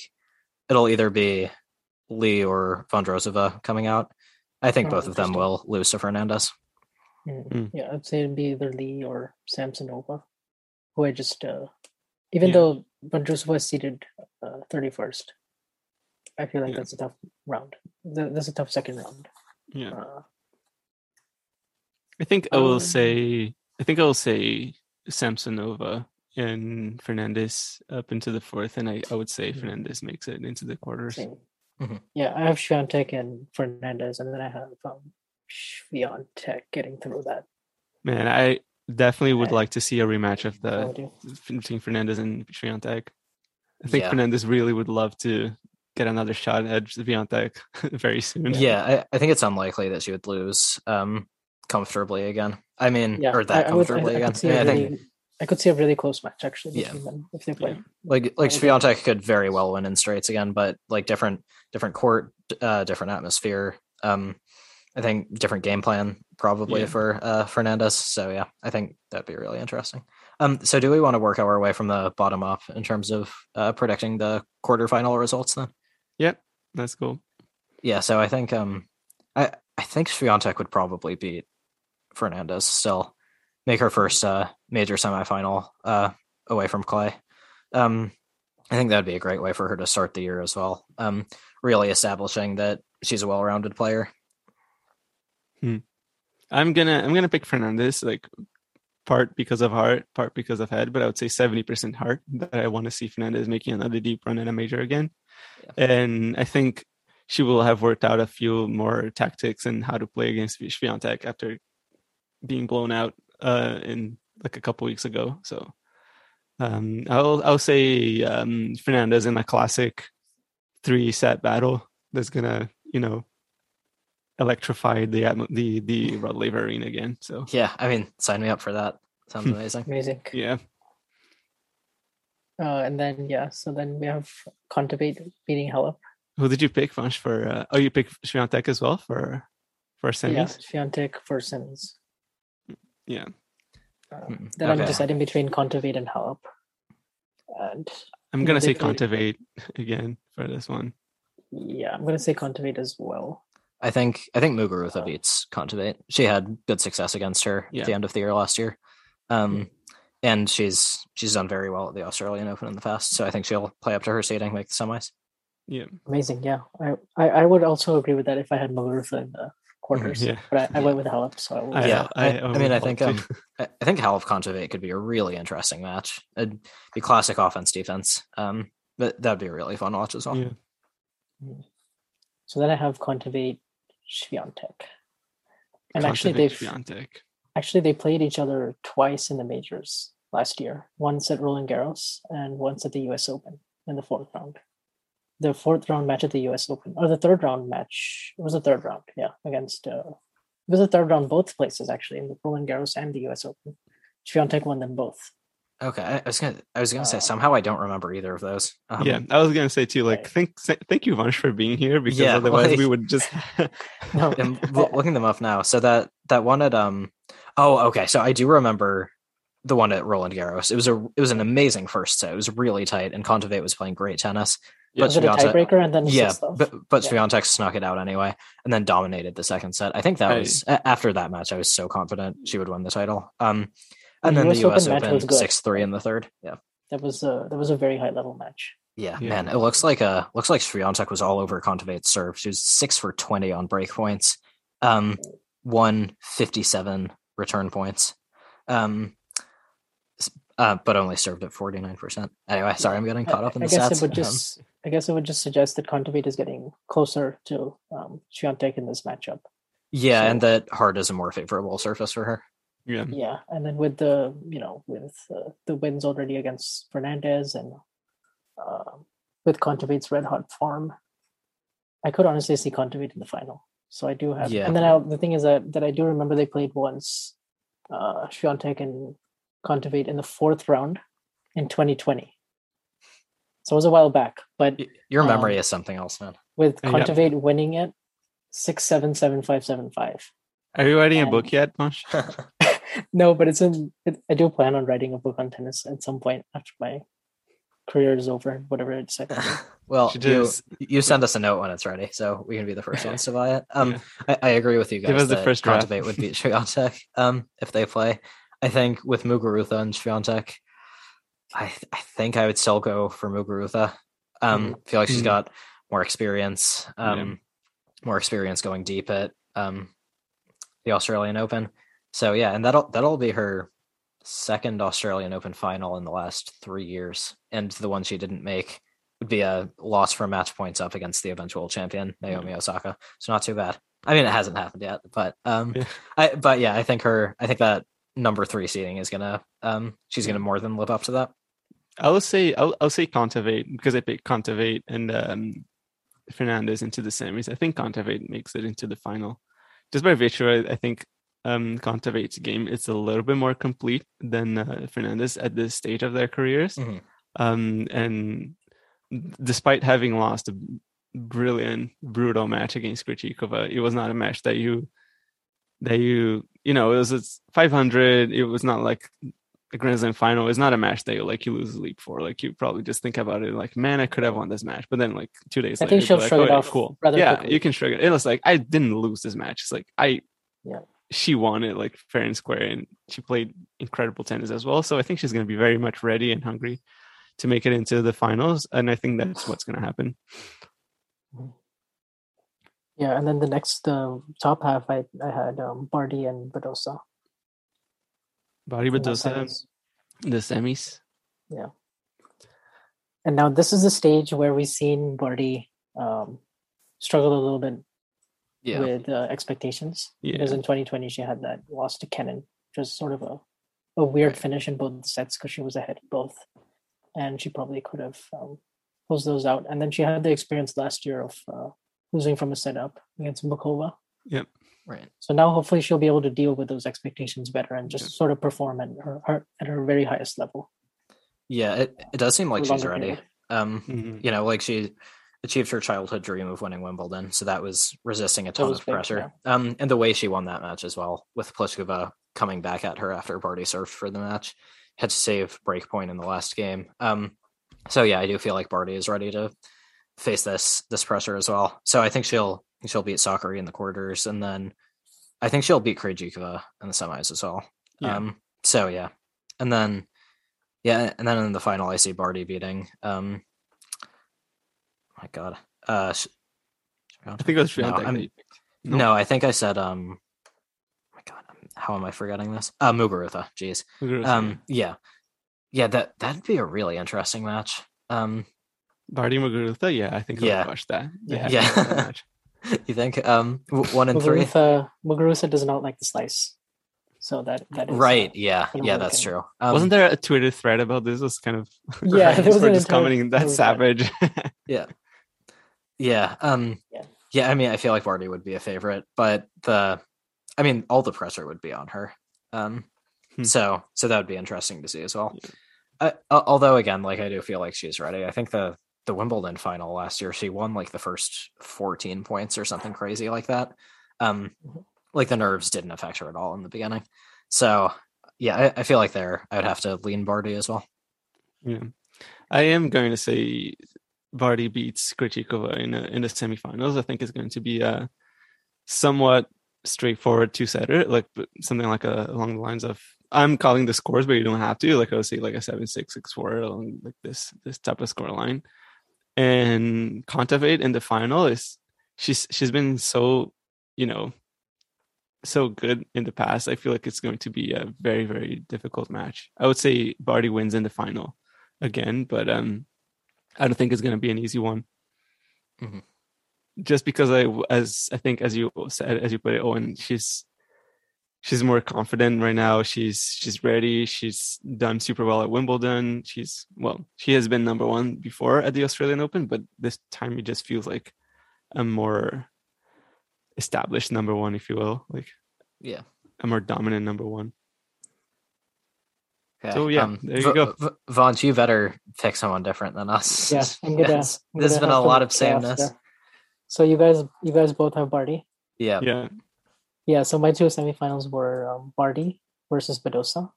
it'll either be Li or Vondrousova coming out. I think oh, both of them will lose to Fernandez. Mm. Yeah, I'd say it'd be either Li or Samsonova, who I just, uh, even yeah. though Vondrousova is seated uh, 31st, I feel like yeah. that's a tough round. That's a tough second round. Yeah. Uh, I think I will um, say, I think I will say Samsonova and Fernandez up into the fourth, and I, I would say Fernandez makes it into the quarters. Mm-hmm. Yeah, I have Swiatek and Fernandez, and then I have um, Swiatek getting through that. Man, I definitely would I, like to see a rematch of the between Fernandez and Swiatek. I think yeah. Fernandez really would love to get another shot at Swiatek [laughs] very soon. Yeah, I, I, think it's unlikely that she would lose um, comfortably again. I mean, yeah, or that I, comfortably I would, again. I, I think I could see a really close match actually between yeah. them if they play. Yeah. Like like Swiatek could very well win in straights again, but like different different court, uh, different atmosphere. Um, I think different game plan probably yeah. for uh, Fernandez. So yeah, I think that'd be really interesting. Um, so do we want to work our way from the bottom up in terms of uh, predicting the quarterfinal results then? Yep, that's cool. Yeah, so I think um, I I think Swiatek would probably beat Fernandez still make her first uh, major semifinal uh, away from Clay. Um, I think that'd be a great way for her to start the year as well. Um, really establishing that she's a well-rounded player. Hmm. I'm gonna I'm gonna pick Fernandez like part because of heart, part because of head, but I would say 70% heart that I want to see Fernandez making another deep run in a major again. Yeah. And I think she will have worked out a few more tactics and how to play against Swiatek after being blown out uh, in like a couple weeks ago. So um, I'll I'll say um, Fernandez in a classic three set battle that's gonna you know electrify the the the Rod Laver Arena again. So yeah, I mean, sign me up for that. Sounds amazing. amazing. Yeah. Uh, and then yeah, so then we have Kontaveit beating Halep. Who did you pick, Vansh, for? Uh, oh, you picked Swiatek as well for for semis. Yeah, Swiatek for semis. Yeah. Um, then okay. I'm deciding between Kontaveit and Halep. And I'm gonna say Kontaveit again for this one. Yeah, I'm gonna say Kontaveit as well. I think I think Muguruza uh, beats Kontaveit. She had good success against her yeah. at the end of the year last year. Um, mm and she's she's done very well at the Australian Open in the past. So I think she'll play up to her seeding, make the semis. Yeah. Amazing. Yeah. I, I, I would also agree with that if I had Muguruza in the quarters. Yeah. But I, I went with Halep, so I will. Yeah, I, I, I mean, I think um, I think Halep Kontaveit could be a really interesting match. It'd be classic offense defense. Um, but that'd be a really fun watch as well. Yeah. So then I have Kontaveit Swiatek. And actually they actually they played each other twice in the majors last year. Once at Roland Garros and once at the US Open in the fourth round the fourth round match at the US Open, or the third round match. It was the third round, yeah, against. Uh, it was the third round both places actually in the Roland Garros and the US Open. Swiatek won them both. Okay, I was gonna I was gonna say uh, somehow I don't remember either of those. Um, yeah, I was gonna say too. Like, thank thank you, Vansh, for being here because yeah, [laughs] otherwise like, we would just. [laughs] no, [laughs] I'm looking them up now. So that that one at um, oh okay, so I do remember the one at Roland Garros. It was a it was an amazing first set. It was really tight, and Kontaveit was playing great tennis. Yeah. But was it a tiebreaker and then yeah, but but yeah. Swiatek snuck it out anyway, and then dominated the second set. I think that I, was after that match. I was so confident she would win the title. Um, and then US the US Open, Open six three in the third. Yeah, that was a that was a very high level match. Yeah, yeah. man, it looks like a looks like Swiatek was all over Kontaveit's serve. She was six for twenty on break points, um, one fifty seven return points. Um, uh, but only served at 49%. Anyway, sorry, I'm getting caught up in the I guess stats. It would just, um, I guess it would just suggest that Kontaveit is getting closer to um, Swiatek in this matchup. Yeah, so, and that hard is a more favorable surface for her. Yeah, yeah, and then with the you know with uh, the wins already against Fernandez and uh, with Kontaveit's red hot form, I could honestly see Kontaveit in the final. So I do have, yeah. and then I, the thing is that that I do remember they played once, uh, Swiatek and Kontaveit in the fourth round in 2020. So it was a while back, but your memory um, is something else, man. With Kontaveit yeah. winning it, six seven seven five seven five. Are you writing and... a book yet, Mosh? [laughs] [laughs] no, but it's in. It, I do plan on writing a book on tennis at some point after my career is over, whatever I decide. [laughs] well, you, you send us a note when it's ready, so we can be the first ones to buy it. [laughs] Um, yeah. I, I, agree with you guys. Give us the first draft. would beat Swiatek um, if they play. I think with Muguruza and Swiatek, I th- I think I would still go for Muguruza. Um, mm. feel like she's mm. got more experience, um, yeah. more experience going deep at um, the Australian Open. So yeah, and that'll that'll be her second Australian Open final in the last three years, and the one she didn't make would be a loss for match points up against the eventual champion Naomi mm. Osaka. So not too bad. I mean, it hasn't happened yet, but um, yeah. I but yeah, I think her. I think that number three seeding is gonna um, she's gonna more than live up to that. I will say I'll, I'll say Kontaveit because I picked Kontaveit and um, Fernandez into the semis. I think Kontaveit makes it into the final. Just by virtue, I, I think um, Kontaveit's game is a little bit more complete than uh, Fernandez at this stage of their careers. Mm-hmm. Um, and despite having lost a brilliant, brutal match against Krejcikova, it was not a match that you that you you know it was it's 500. It was not like a Grand Slam final. It's not a match that you like you lose a leap for. Like you probably just think about it like, man, I could have won this match. But then like two days I later, think she'll like, shrug oh, it off. Cool. yeah, quickly. you can shrug it. It was like I didn't lose this match. It's like I yeah she won it like fair and square and she played incredible tennis as well. So i think she's going to be very much ready and hungry to make it into the finals and i think that's what's going to happen. Yeah and then the next uh, top half i i had um, barty and badosa barty badosa the semis. Yeah. And now this is the stage where we've seen barty um, struggle a little bit yeah. with uh, expectations. Yeah. Because in 2020 she had that loss to Kenin, which was sort of a, a weird finish in both sets because she was ahead in both, and she probably could have um, closed those out. And then she had the experience last year of uh, losing from a setup against Muchova. Yep. Right. So now hopefully she'll be able to deal with those expectations better and just yep. sort of perform at her, her, at her very highest level. Yeah, it, it does seem like she's ready. Um, mm-hmm. you know, like she achieved her childhood dream of winning Wimbledon. So that was resisting a ton of big, pressure. Yeah. Um, and the way she won that match as well, with Pliskova coming back at her after Barty served for the match, had to save breakpoint in the last game. Um, so yeah, I do feel like Barty is ready to face this this pressure as well. So I think she'll she'll beat Sakkari in the quarters, and then I think she'll beat Krejcikova in the semis as well. Yeah. Um, so yeah, and then yeah, and then in the final, I see Barty beating um, my god. Uh, I think it was no, no. no, I think I said um. my god, how am I forgetting this? Uh, Muguruza. Jeez. Muguruza. Um, yeah, yeah. That that'd be a really interesting match. Um, Barty Muguruza. Yeah, I think I yeah. watch that. Yeah. yeah. [laughs] [laughs] you think um one and three? Muguruza does not like the slice. So that that is right. Uh, yeah, yeah, that's true. Um, Wasn't there a Twitter thread about this? It was kind of yeah, [laughs] there was just commenting that savage. yeah, yeah. Um, yeah. Yeah. I mean, I feel like Barty would be a favorite, but the, I mean, all the pressure would be on her. Um, hmm. so, so that would be interesting to see as well. Yeah. I, although again, like I do feel like she's ready. I think the the Wimbledon final last year, she won like the first 14 points or something crazy like that. Um, like the nerves didn't affect her at all in the beginning. So yeah, I, I feel like there I would have to lean Barty as well. Yeah, I am going to say Barty beats Krejcikova in a, in the semifinals. I think is going to be a somewhat straightforward two setter, like something like a along the lines of I'm calling the scores, but you don't have to. Like I would say, like a seven six six four along like this this type of score line. And Kontaveit in the final is she's she's been so you know so good in the past. I feel like it's going to be a very very difficult match. I would say Barty wins in the final again, but um, I don't think it's going to be an easy one. Mm-hmm. Just because I, as I think, as you said, as you put it, Owen, she's she's more confident right now. She's she's ready. She's done super well at Wimbledon. She's well, she has been number one before at the Australian Open, but this time it just feels like a more established number one, if you will, like yeah, a more dominant number one. Okay. So yeah, um, there you v- go. V- Vaughn, you better pick someone different than us. Yeah, I'm [laughs] gonna. yes. I'm There's been a lot of sameness. So you guys, you guys both have Barty. Yeah. Yeah. Yeah, so my two semifinals were um, Barty versus Badosa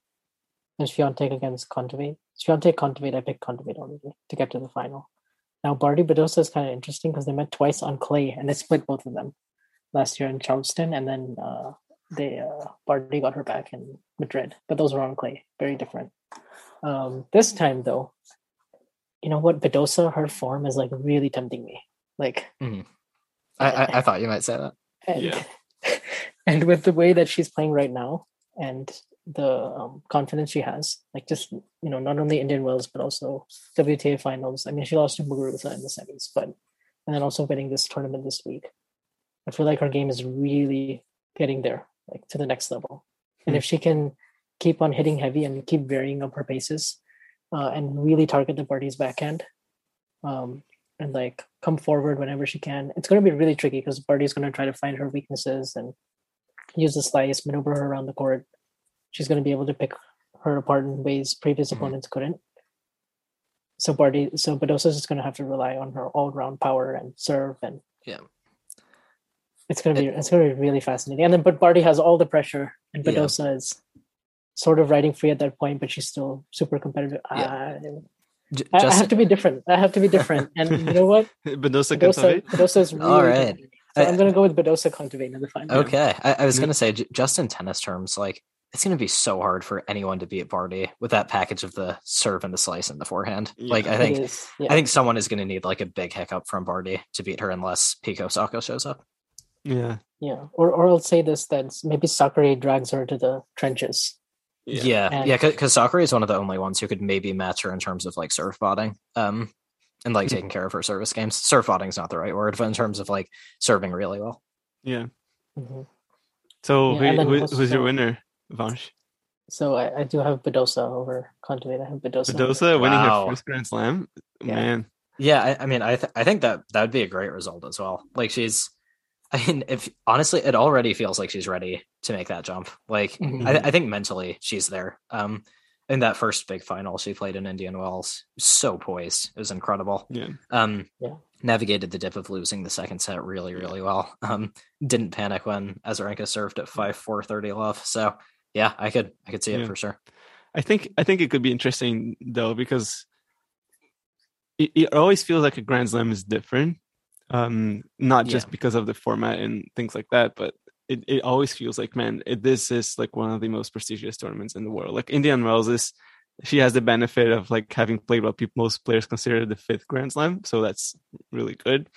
and Swiatek against Kontaveit. Swiatek, Kontaveit, I picked Kontaveit already to get to the final. Now, Barty Badosa is kind of interesting because they met twice on clay and they split both of them last year in Charleston, and then uh, they uh, Barty got her back in Madrid, but those were on clay, very different. Um, this time, though, you know what, Badosa, her form is like really tempting me. Like, mm-hmm. I, I, I, thought you might say that. And, yeah. [laughs] and with the way that she's playing right now and the um, confidence she has, like just you know, not only Indian Wells but also WTA finals. I mean, she lost to Muguruza in the semis, but and then also winning this tournament this week. I feel like her game is really getting there, like to the next level. And if hmm. she can keep on hitting heavy and keep varying up her paces, uh, and really target the Barty's backhand, um, and like come forward whenever she can. It's going to be really tricky because Barty's going to try to find her weaknesses and use the slice, maneuver her around the court. She's going to be able to pick her apart in ways previous mm-hmm. opponents couldn't. So Barty, so Badosa is going to have to rely on her all-round power and serve, and yeah, it's going to be it, it's going to be really fascinating. And then, but Barty has all the pressure, and Badosa yeah. is sort of riding free at that point, but she's still super competitive. Yeah. Uh, just, I, have to be different. I have to be different. [laughs] And you know what? Badosa Badosa, Badosa is really all right. So I, am going to go with Badosa Kontaveit in the final. Okay, I, I was going to say just in tennis terms, like it's going to be so hard for anyone to beat Barty with that package of the serve and the slice and the forehand. Yeah, like I think, yeah. I think someone is going to need like a big hiccup from Barty to beat her unless Pico Osaka shows up. Yeah, yeah, or or I'll say this: that maybe Sakkari drags her to the trenches yeah, yeah, because yeah, Sakkari is one of the only ones who could maybe match her in terms of like surf botting, um, and like mm-hmm. taking care of her service games. Surf botting is not the right word, but in terms of like serving really well. Yeah. Mm-hmm. So yeah, who, who, who's your winner, Vansh? So I, I, do have Badosa over Kontaveit. I have Badosa. Badosa winning wow. her first Grand Slam, yeah. man. Yeah, I, I mean, I th- I think that that would be a great result as well. Like she's I mean, if honestly, it already feels like she's ready to make that jump. Like, mm-hmm. I, I, think mentally she's there. Um, in that first big final she played in Indian Wells, so poised. It was incredible. Yeah. Um, yeah. Navigated the dip of losing the second set really, really well. Um, didn't panic when Azarenka served at five four thirty love. So yeah, I could I could see yeah. it for sure. I think I think it could be interesting though because it, it always feels like a Grand Slam is different um not just yeah. because of the format and things like that but it, it always feels like man it, this is like one of the most prestigious tournaments in the world. Like indian wells is she has the benefit of like having played what people, most players consider the fifth grand slam so that's really good.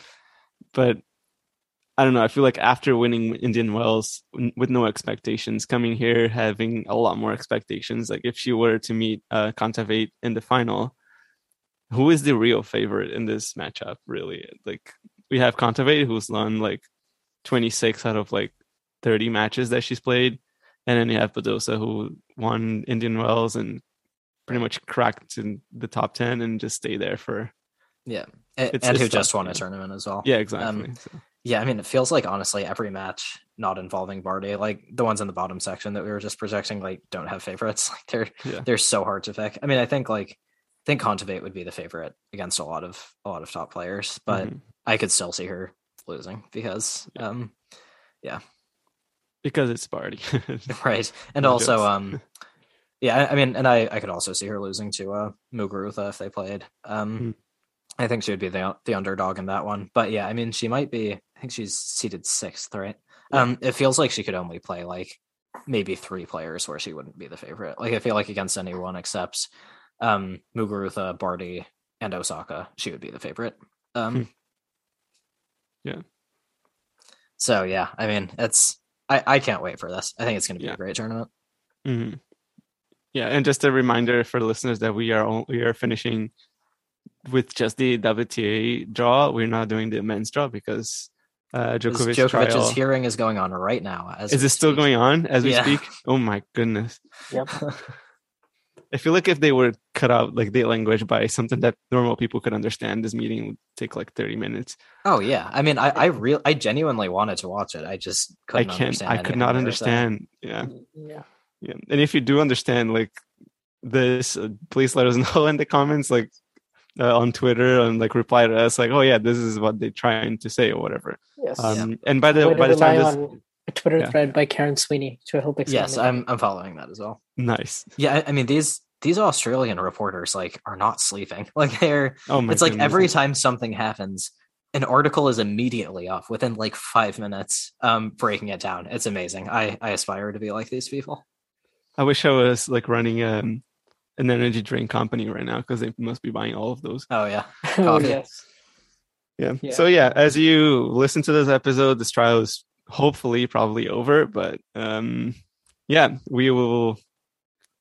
But i don't know i feel like after winning indian wells with no expectations coming here having a lot more expectations like if she were to meet uh Kontaveit in the final who is the real favorite in this matchup really? Like we have Kontaveit who's won like 26 out of like 30 matches that she's played. And then you have Badosa who won Indian Wells and pretty much cracked in the top 10 and just stay there for. Yeah. And, and who just won a tournament as well. Yeah, exactly. Um, so. Yeah, I mean, it feels like honestly every match not involving Barty, like the ones in the bottom section that we were just projecting, like don't have favorites. [laughs] Like they're yeah. they're so hard to pick. I mean, I think like I think Kontaveit would be the favorite against a lot of a lot of top players, but mm-hmm. I could still see her losing because um yeah. Because it's Barty. [laughs] right. And no also jokes. um [laughs] yeah, I, mean and I I could also see her losing to uh Muguruza if they played. Um mm-hmm. I think she would be the the underdog in that one. But yeah, I mean she might be I think she's seated sixth, right? Yeah. Um it feels like she could only play like maybe three players where she wouldn't be the favorite. Like I feel like against anyone except um Muguruza, Barty, and Osaka, she would be the favorite. Um hmm. Yeah. So yeah, I mean it's I, I can't wait for this. I think it's gonna be yeah. a great tournament. Mm-hmm. Yeah, and just a reminder for listeners that we are we are finishing with just the WTA draw. We're not doing the men's draw because uh, Djokovic Djokovic's trial. hearing is going on right now. is it still going on as we yeah. speak? Oh my goodness! Yep. [laughs] I feel like if they were cut out like the language by something that normal people could understand, this meeting would take like thirty minutes. Oh yeah, I mean, I I real I genuinely wanted to watch it. I just couldn't I can't. I could not understand. Yeah. Yeah. Yeah. And if you do understand like this, uh, please let us [laughs] know in the comments. Like uh, on Twitter and like reply to us like, oh yeah, this is what they're trying to say or whatever. Yes. Um, yeah. And by the by the time this, a Twitter yeah. thread by Karen Sweeney to help explain. Yes, I'm I'm following that as well. Nice. Yeah, I, I, mean these these Australian reporters like are not sleeping. [laughs] Like they're. Oh my it's like every time something happens, an article is immediately off within like five minutes, um, breaking it down. It's amazing. I I aspire to be like these people. I wish I was like running um an energy drink company right now because they must be buying all of those. Oh yeah, [laughs] oh, yes. Yeah. yeah. So yeah, as you listen to this episode, this trial is hopefully probably over, but um, yeah, we will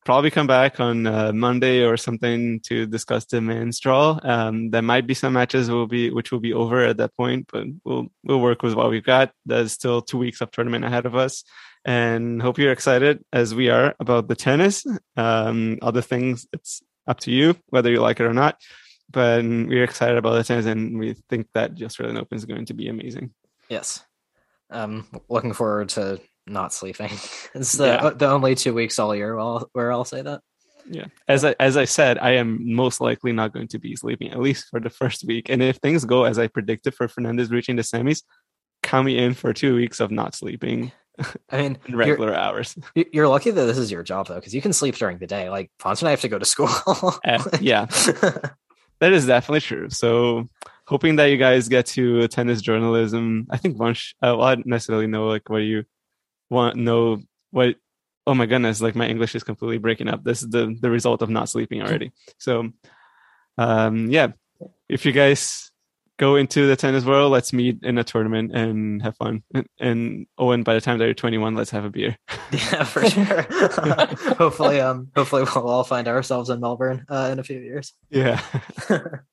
probably come back on uh, Monday or something to discuss the men's draw. Um, there might be some matches will be which will be over at that point, but we'll we'll work with what we've got. There's still two weeks of tournament ahead of us and hope you're excited as we are about the tennis. Um, other things, it's up to you whether you like it or not. But we're excited about the tennis, and we think that the Australian Open is going to be amazing. Yes, um, looking forward to not sleeping. [laughs] it's the yeah. the only two weeks all year where I'll say that. Yeah, as I as I said, I am most likely not going to be sleeping at least for the first week. And if things go as I predicted for Fernandez reaching the semis, count me in for two weeks of not sleeping. I mean, [laughs] regular hours. [laughs] You're lucky that this is your job though, because you can sleep during the day. Like Ponce and I have to go to school. uh, yeah, that is definitely true. So, hoping that you guys get to tennis journalism. I think Vansh, uh, well, I don't necessarily know like what you want know what. Oh my goodness! Like my English is completely breaking up. This is the the result of not sleeping already. [laughs] So, um, yeah, if you guys go into the tennis world. Let's meet in a tournament and have fun. And, oh, and Owen, by the time that you're 21, let's have a beer. [laughs] yeah, for sure. [laughs] hopefully, um, hopefully we'll all find ourselves in Melbourne uh, in a few years. Yeah.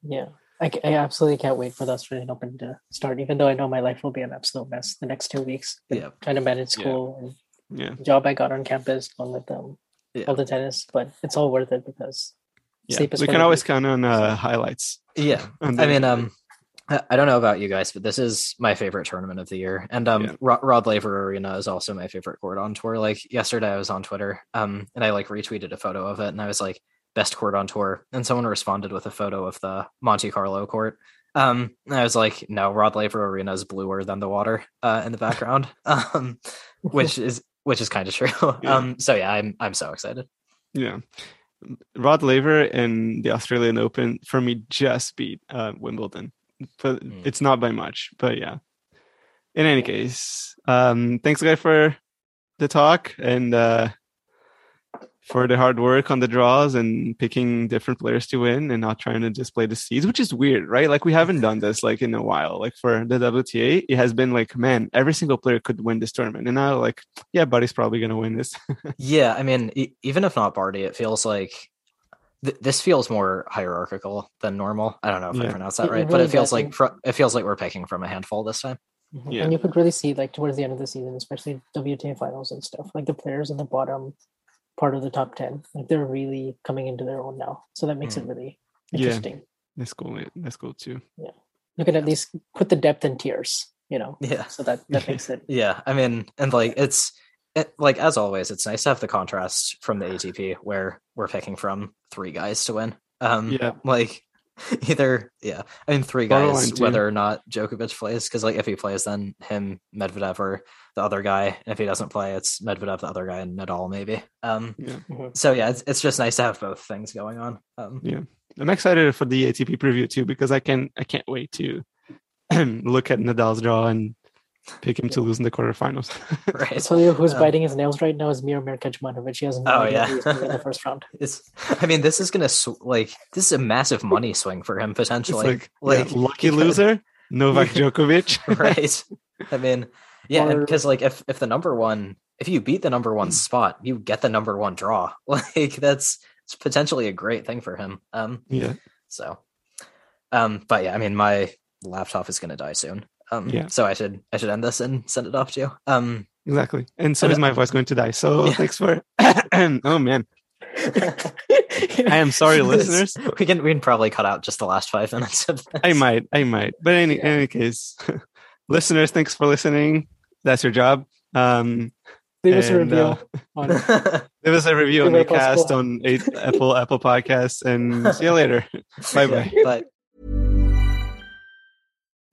yeah. I, I absolutely can't wait for the Australian Open to start, even though I know my life will be an absolute mess the next two weeks. Yeah. Trying to manage school yeah. and yeah. job I got on campus along with um, yeah. all the tennis, but it's all worth it because yeah. we can always count on uh, highlights. Yeah. [laughs] I mean, um, I don't know about you guys, but this is my favorite tournament of the year. And um, yeah. Rod Laver Arena is also my favorite court on tour. Like yesterday, I was on Twitter, um, and I like retweeted a photo of it, and I was like, "Best court on tour." And someone responded with a photo of the Monte Carlo court. Um, I was like, "No, Rod Laver Arena is bluer than the water uh, in the background," [laughs] um, which is which is kind of true. [laughs] Yeah. Um, so yeah, I'm I'm so excited. Yeah. Rod Laver in the Australian Open for me just beat uh, Wimbledon but mm. it's not by much. But yeah. In any case, um, thanks guys for the talk and uh, for the hard work on the draws and picking different players to win and not trying to display the seeds, which is weird, right? Like we haven't done this like in a while. Like for the WTA, it has been like, man, every single player could win this tournament, and now like, yeah, Barty's probably gonna win this. [laughs] yeah, I mean, e- even if not Barty, it feels like th- this feels more hierarchical than normal. I don't know if yeah. I pronounced that right, it really but it feels like fr- it feels like we're picking from a handful this time. Mm-hmm. Yeah. And you could really see like towards the end of the season, especially WTA finals and stuff, like the players in the bottom part of the top 10, like they're really coming into their own now. So that makes mm. it really interesting. Yeah. That's cool. That's cool too. Yeah. You can at least put the depth in tiers. you know. Yeah. So that that makes it. [laughs] yeah, I mean, and like it's it, like as always, it's nice to have the contrast from the ATP where we're picking from three guys to win. Um, Yeah. like [laughs] either yeah, I mean three guys, whether or not Djokovic plays, because like if he plays, then him, Medvedev, or the other guy, and if he doesn't play, it's Medvedev, the other guy, and Nadal maybe. Um, Yeah. So yeah, it's it's just nice to have both things going on. Um, Yeah. I'm excited for the ATP preview too because I can I can't wait to [clears throat] look at Nadal's draw and pick him to lose in the quarterfinals. I'll [laughs] right. tell you who's Um, biting his nails right now is Miomir Kecmanovic. He has no Oh, idea yeah. he's in the first round. [laughs] It's. I mean, this is gonna sw- like this is a massive money swing for him it's potentially. like, like [laughs] yeah, lucky because- loser, Novak Djokovic. right i mean yeah Or- because like if if the number one if you beat the number one spot you get the number one draw like that's it's potentially a great thing for him um yeah. so um but yeah i mean my laptop is going to die soon um Yeah. so i should i should end this and send it off to you um Exactly. And so is my voice going to die. So [laughs] Yeah. thanks for [coughs] oh man. [laughs] I am sorry, listeners. we can we can probably cut out just the last five minutes of this. I might, I might. But in any, any case, [laughs] listeners, thanks for listening. That's your job. Um, Leave us a review uh, on Leave us a review on Give the it a plus cast on Apple Apple Podcasts, and see you later. Bye bye. Yeah, but